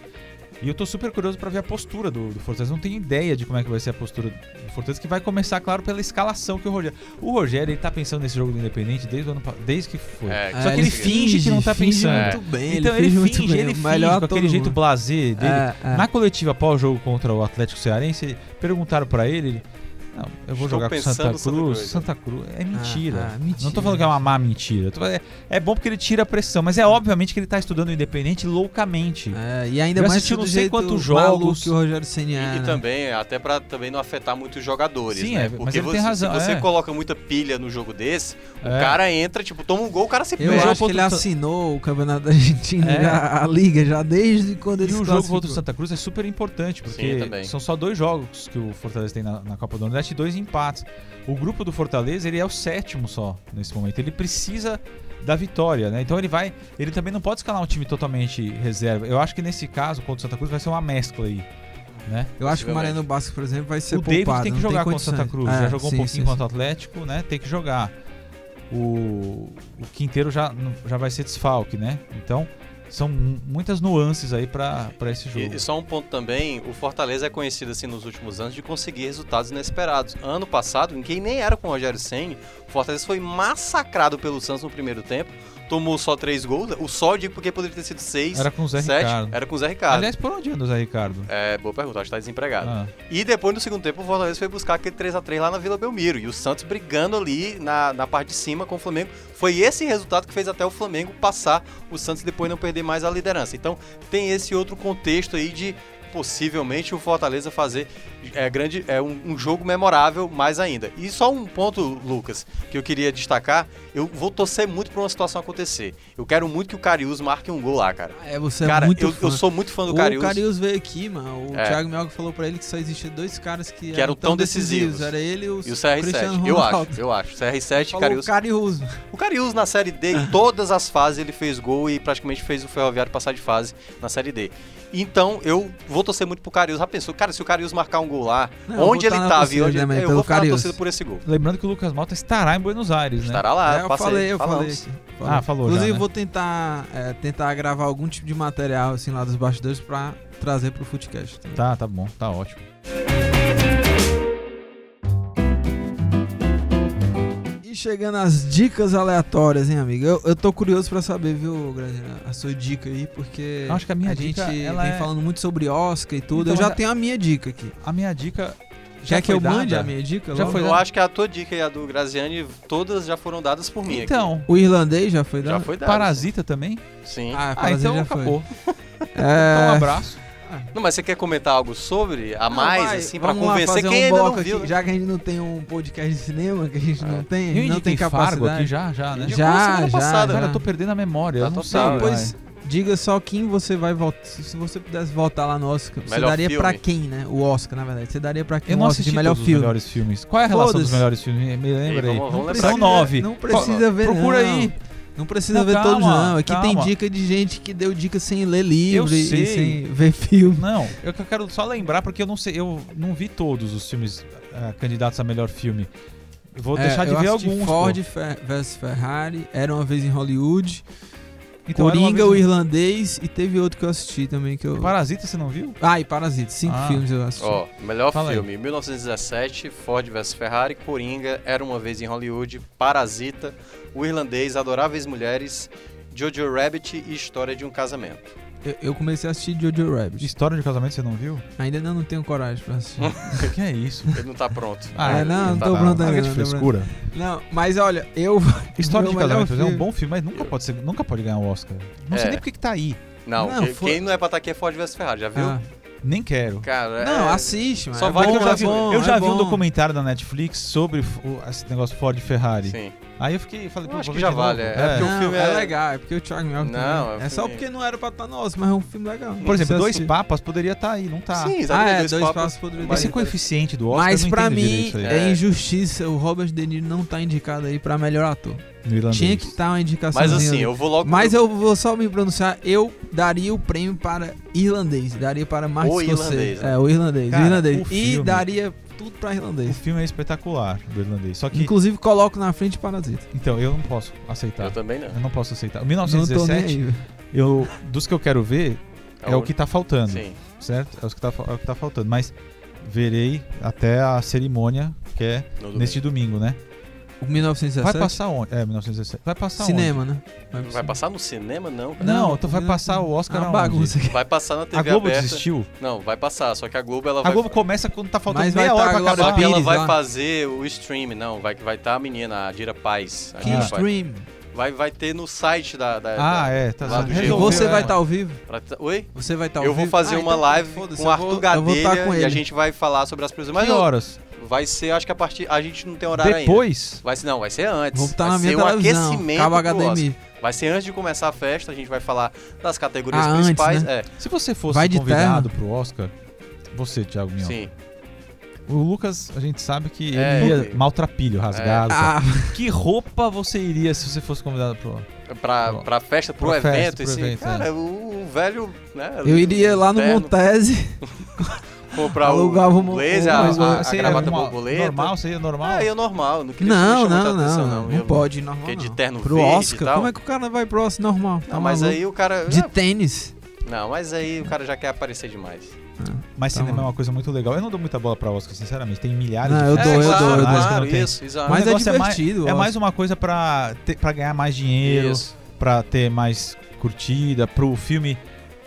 E eu tô super curioso pra ver a postura do, do Fortaleza. Não tenho ideia de como é que vai ser a postura do Fortaleza, que vai começar, claro, pela escalação que o Rogério. O Rogério, ele tá pensando nesse jogo do Independente desde o ano desde que foi. É, Só que ele finge que não tá finge pensando. muito bem, então ele, ele finge ele finge melhor com aquele todo jeito mundo. blasé dele. É, é. Na coletiva após o jogo contra o Atlético Cearense, perguntaram pra ele, ele, não, eu vou Estou jogar com pensando Santa Cruz. Santa Cruz é mentira. Ah, ah, mentira. Não tô falando que é uma má mentira. Eu tô falando- É, é bom porque ele tira a pressão, mas é obviamente que ele tá estudando Independente loucamente. É, e ainda Eu mais não sei quantos jogos. que o Rogério Ceni é, E, né? também, até pra também não afetar muito os jogadores, Sim, né? é, mas Porque ele você, tem razão, se você é. coloca muita pilha no jogo desse, o É. cara entra, tipo, toma um gol, o cara se Eu perde. jogo acho que ele assinou o Campeonato da Argentina, É. já- a Liga, já desde quando ele E o jogo contra o Santa Cruz é super importante, Sim, porque também. são só dois jogos que o Fortaleza tem na, na Copa do Nordeste e dois empates. O grupo do Fortaleza, ele é o sétimo só nesse momento. Ele precisa da vitória, né? Então ele vai. Ele também não pode escalar um time totalmente reserva. Eu acho que nesse caso, contra o Santa Cruz, vai ser uma mescla aí. Né? Eu acho que o. Mariano Basco, por exemplo, vai ser o David poupado. tem que jogar contra o. Santa Cruz. É, já jogou sim, um pouquinho sim, contra o Atlético, né? Tem que jogar. O, o Quinteiro já, já vai ser desfalque, né? Então, são mu- muitas nuances aí pra esse jogo. E, e só um ponto também, o Fortaleza é conhecido assim nos últimos anos de conseguir resultados inesperados. Ano passado, em quem nem era com o Rogério Senni, o Fortaleza foi massacrado pelo Santos no primeiro tempo, tomou só três gols. O só eu digo porque poderia ter sido seis, Era com o Zé sete, Ricardo. era com o Zé Ricardo. Aliás, por onde anda o Zé Ricardo? É, boa pergunta, acho que tá desempregado. Ah, E depois no segundo tempo o Fortaleza foi buscar aquele 3x3 lá na Vila Belmiro. E o Santos brigando ali na, na parte de cima com o Flamengo. Foi esse resultado que fez até o Flamengo passar o Santos depois não perder mais a liderança. Então tem esse outro contexto aí de possivelmente o Fortaleza fazer é, grande, é, um, um jogo memorável mais ainda. E só um ponto, Lucas, que eu queria destacar. Eu vou torcer muito pra uma situação acontecer. Eu quero muito que o Carius marque um gol lá, cara. É, você cara, é muito eu, fã. eu sou muito fã do o Carius. Carius veio aqui, mano. O É. Thiago Melga falou pra ele que só existia dois caras que, Que eram tão decisivos. Era ele e o, E o CR7, Cristiano eu acho, eu acho. CR7 e Carius. o Carius. O Carius na Série D, em todas as fases ele fez gol e praticamente fez o Ferroviário passar de fase na Série D. Então eu vou torcer muito pro Carius. Já pensou, cara, se o Carius marcar um gol lá, Não, onde ele tá tava torcida onde ele, também, eu vou ficar na torcida por esse gol. Lembrando que o Lucas Malta estará em Buenos Aires, né? Estará lá, É, eu passei, falei, eu falamos. falei. aqui. Ah, falou já, Inclusive, né? vou tentar, é, tentar gravar algum tipo de material assim lá dos bastidores pra trazer pro Footcast. também. Tá, tá bom, tá ótimo. E chegando às dicas aleatórias, hein, amigo? Eu, eu tô curioso pra saber, viu, Gradina, a sua dica aí, porque Eu acho que a minha a dica, gente ela vem é- falando muito sobre Oscar e tudo. Então, eu já a- tenho a minha dica aqui. A minha dica. Já Quer que eu mande dada? a minha dica? Já logo? foi Eu dada? acho que a tua dica e a do Graziani, todas já foram dadas por mim aqui. Então, O irlandês já foi já dado? foi dado. Parasita também? Sim. Ah, Ah, então já acabou. É... Então, um abraço. Não, mas você quer comentar algo sobre? A Não, mais, vai, assim, pra lá convencer quem um ainda não viu. aqui? Já que a gente não tem um podcast de cinema, que a gente não tem, Eu não tem Fargo capacidade. aqui já, já, né? Já, semana já, passada. Cara, eu tô perdendo a memória. Tá eu não total. sei. Depois, vai. diga só quem você vai voltar. Se você pudesse voltar lá no Oscar, você Melhor daria filme. pra quem, né? O Oscar, na verdade. Você daria pra quem Eu o não Oscar assisti de melhor todos os filme? melhores filmes. Qual é a relação dos melhores filmes? Me lembra aí. vamos- vamos Não lembrar São nove. Não precisa ver, Procura não. aí. Não precisa Não, ver calma, todos, não. Aqui tem calma. dica de gente que deu dica sem ler livro e, sem ver filme. Não, eu que- eu quero só lembrar porque eu não sei, eu não vi todos os filmes ah, candidatos a melhor filme. Vou É, deixar de ver alguns. Ford pô. Vs Ferrari, Era Uma Vez em Hollywood, Então, Coringa, o Irlandês e teve outro que eu assisti também que eu... Parasita você não viu? Ah, e Parasita. Cinco Ah. filmes eu assisti. Ó, melhor Fala aí. filme: 1917, Ford vs Ferrari, Coringa, Era uma Vez em Hollywood, Parasita, O Irlandês, Adoráveis Mulheres, Jojo Rabbit e História de um Casamento. Eu, eu comecei a assistir Jojo Rabbit. História de casamento você não viu? Ainda não, não tenho coragem pra assistir. O que é isso? Ele não tá pronto. Ah, é, não, não tá tô na- pronto ainda. de não, frescura. Não, mas olha, eu... História de casamento é um filme- bom filme, mas nunca pode ser, nunca pode ganhar o Oscar. Não sei É. nem porque que tá aí. Não, Não, que- foi- quem não é pra estar aqui é Ford vs Ferrari, já viu? Ah, Nem quero. Cara, Não, é... assiste, mano. Só é vai bom, que eu já é vi, bom, eu já é vi um documentário da Netflix sobre o- esse negócio Ford e Ferrari. Sim. Aí eu fiquei, falei, Eu pô, acho que já vale, é. É porque o Não, filme é é- legal, é porque o Thiago Mel Não, é é, só porque não era pra estar nosso, mas é um filme legal. Por exemplo, Dois assiste. Papas poderia estar aí, não tá. Sim, Ah, exatamente. é, dois, dois papas. passos poderia mais Esse ter. coeficiente do Oscar Mas pra mim é É. injustiça o Robert De Niro não tá indicado aí pra melhor ator. No irlandês. Tinha que estar uma indicação. Mas assim, eu vou logo. Mas eu vou só me pronunciar, eu daria o prêmio para irlandês, daria para Martin O Scorsese. irlandês, né? É, o irlandês, Cara, o irlandês. o E daria tudo pra O irlandês. filme é espetacular do irlandês. Só que, Inclusive coloco na frente Parasita. então, eu não posso aceitar. Eu também não. Eu não posso aceitar. O Não tô nem 1917, aí. velho. eu, dos que eu quero ver, é, o um- que tá faltando. Sim. Certo? É o que tá, é o que tá faltando. Mas verei até a cerimônia, que é domingo. neste domingo, né? O 1917. Vai passar onde? É, 1917. Vai passar cinema, né? onde? Vai passar no cinema, não? cara. Não, então vai passar o Oscar uma aonde? bagunça aqui. Vai passar na TV A Globo aberta. desistiu? Não, vai passar. Só que a Globo ela A vai. Globo começa quando tá faltando Mas vai meia tá hora a pra Glória Só acabar. que ela vai lá. fazer o stream, não. Vai, vai tá a menina, a Dira Paz. A Que Dira Paz. stream. Vai, vai ter no site da. da- Ah, da- é, tá lá do Resolveu, Você vai estar ao vivo? pra- Oi? Você vai estar ao eu vivo? vou fazer Ah, uma então, live com o eu Arthur eu vou Gadelha estar com e a gente vai falar sobre as previsões. Mas Que não, horas? Vai ser, acho que a partir. A gente não tem horário ainda. Depois? Vai ser, não, vai ser antes. Vou botar vai na minha ser um televisão. aquecimento Cabo pro Oscar. HDMI. Vai ser antes de começar a festa, a gente vai falar das categorias Ah, antes, principais. né? É, Se você fosse Vai de convidado pro Oscar, você, Thiago Mion, sim. o Lucas, a gente sabe que É, ele ia eu- maltrapilho, rasgado. Ah, Que roupa você iria se você fosse convidado pro Oscar? Pra, Pro- pra festa, pro pra evento, festa, pro esse, evento, cara, é. o, o velho, né? eu iria lá no terno, Montese. comprar alugava o uma- blazer, uma- a, mas a, a Você ia gravata normal- borboleta. Normal, seria normal? Ah, eu normal, não queria Não, não, não, atenção, não. não. Eu- pode ir normal. Porque de terno Pro verde e Oscar, tal. como é que o cara vai pro Oscar normal? Tá Não, mas maluco? aí o cara... De Ah, tênis. Não, mas aí o cara já quer aparecer demais. Mas Tá cinema bom. é uma coisa muito legal. Eu não dou muita bola pra Oscar, sinceramente. Tem milhares Não, de eu filmes dou, eu nacionais dou, eu dou. claro, isso, exato. Mas é é mais- divertido. É o mais uma coisa pra, ter, pra ganhar mais dinheiro, Isso. pra ter mais curtida, pro filme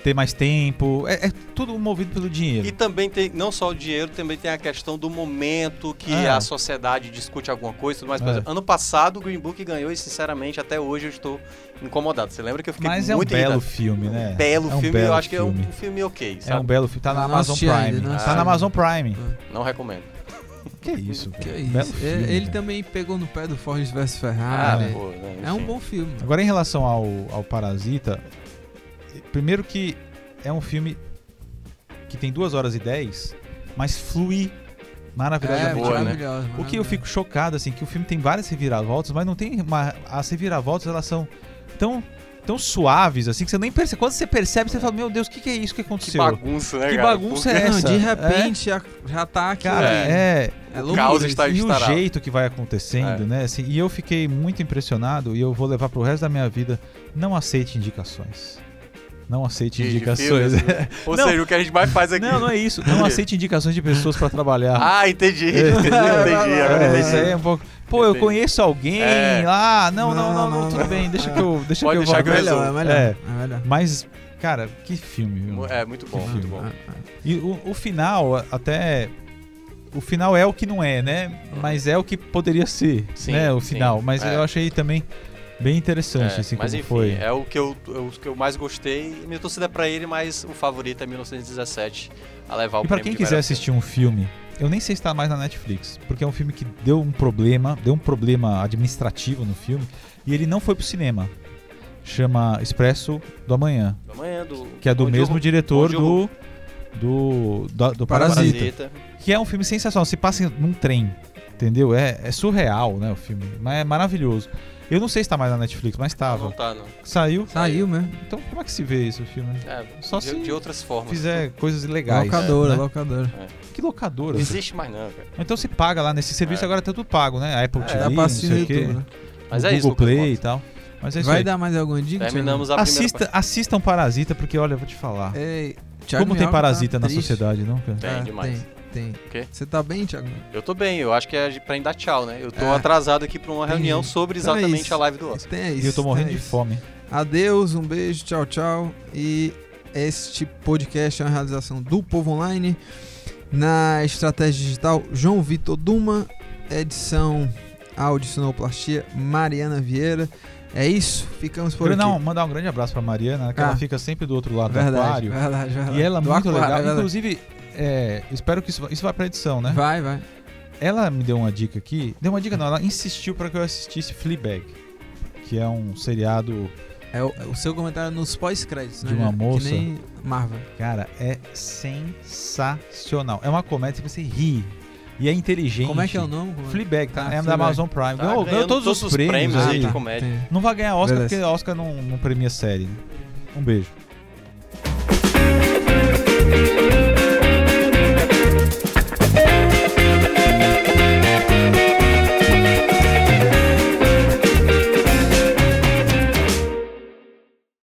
ter mais tempo. É, é tudo movido pelo dinheiro. E também tem, não só o dinheiro, também tem a questão do momento que É. a sociedade discute alguma coisa e tudo mais. Por É. exemplo, ano passado o Green Book ganhou e, sinceramente, até hoje eu estou incomodado. Você lembra que eu fiquei Mas é um muito belo irritado? filme, né? Belo é um filme, belo eu acho que é filme. um filme ok, É sabe? um belo filme. Tá na Não Amazon ainda, Prime. não tá na ainda. Amazon Prime. Não recomendo. Que isso, Que velho. é isso. Belo É, filme, ele velho. também pegou no pé do Ford vs Ah, Ferrari. pô, né, é um bom filme. Agora, em relação ao, ao Parasita, primeiro que é um filme que tem 2 horas e 10, mas flui É, maravilhosamente boa, né? maravilhoso. O que eu fico chocado, assim, que o filme tem várias reviravoltas, mas não tem uma... As reviravoltas, elas são tão, tão suaves, assim, que você nem percebe. Quando você percebe, você fala, meu Deus, o que, que é isso que Que aconteceu? bagunça, né, Que cara? bagunça Porque- é Não, essa? de repente já, já tá aqui. Cara, é... é o loucura caos está E o jeito que vai acontecendo, É. né? Assim, e eu fiquei muito impressionado e eu vou levar pro resto da minha vida. Não aceite indicações. Não aceite indicações. filmes? Ou Não. seja, o que a gente mais faz aqui. não, não é isso. Não aceite indicações de pessoas pra trabalhar. Ah, entendi. É. entendi, entendi. Agora É, entendi. isso aí é um pouco. Pô, eu conheço alguém É. lá. Não, não, Não, não, tudo não. bem. Deixa que eu, deixa Pode que eu vou que eu É atrás. melhor, é melhor. É. É melhor. Mas, cara, que filme. viu? É, muito bom, muito bom. Ah, ah. E o, o final, até. O final é o que não é, né? Mas é o que poderia ser, Sim, né? O sim. final. Mas É. eu achei também bem interessante, É, assim, mas como enfim, foi. é o que, eu, é o que eu mais gostei. Minha torcida é pra ele, mas o favorito é 1917 a levar o E pra quem quiser assistir um filme, eu nem sei se tá mais na Netflix, porque é um filme que deu um problema, deu um problema administrativo no filme, e ele não foi pro cinema. Chama Expresso do Amanhã, filme. Amanhã do. que é do Bom mesmo diretor do do, do, do Parasita. Parasita. Que é um filme sensacional. Se passa num trem, entendeu? É, é surreal, né, o filme. Mas é maravilhoso. Eu não sei se tá mais na Netflix, mas Não tava. tá, não. Saiu. Saiu mesmo. Então como é que se vê esse filme? É, Só de, se de outras formas. Fizer coisas legais. locadora, né? locadora. Que locadora. Não existe mais, não, cara. Então se paga lá nesse serviço, É. agora tá tudo pago, né? A Apple É, TV, não sei o quê. Né? Mas o é Google isso. Play e tal. Mas é isso Vai aí. dar mais alguma dica? Terminamos a Assista, assistam Parasita, porque olha, eu vou te falar. Ei, Como tem tá parasita na triste. sociedade, não, cara? Tem É, demais. Tem, tem. quê? Você tá bem, Thiago? Eu tô bem, eu acho que é pra dar tchau, né? Eu tô É. atrasado aqui pra uma Entendi. reunião sobre Então é exatamente a live do Oscar. Tem isso. E eu tô morrendo tem de isso. fome. Adeus, um beijo, tchau, tchau. E este podcast é uma realização do Povo Online. Na estratégia digital, João Vitor Duma. Edição, áudio, sonoplastia, Mariana Vieira. É isso, ficamos por Não, aqui. mandar um grande abraço pra Mariana, né, que Ah. ela fica sempre do outro lado do Verdade, aquário. verdade, verdade. E ela é Do muito aquário, legal. é verdade. Inclusive, é, espero que isso, isso vá pra edição, né? Vai, vai. Ela me deu uma dica aqui. Deu uma dica não, ela insistiu pra que eu assistisse Fleabag. Que é um seriado, É o, o seu comentário nos pós-créditos, né? De uma Que moça. nem Marvel. cara, é sensacional. É uma comédia que você ri. E é inteligente. Como é que é o nome? É? Fleabag, tá? Ah, é da Fleabag. Amazon Prime. Tá ganhou, ganhou ganhando todos, os prêmios, aí aí. de comédia. Tem. Não vai ganhar Oscar Beleza. porque Oscar não, não premia série. né? Um beijo.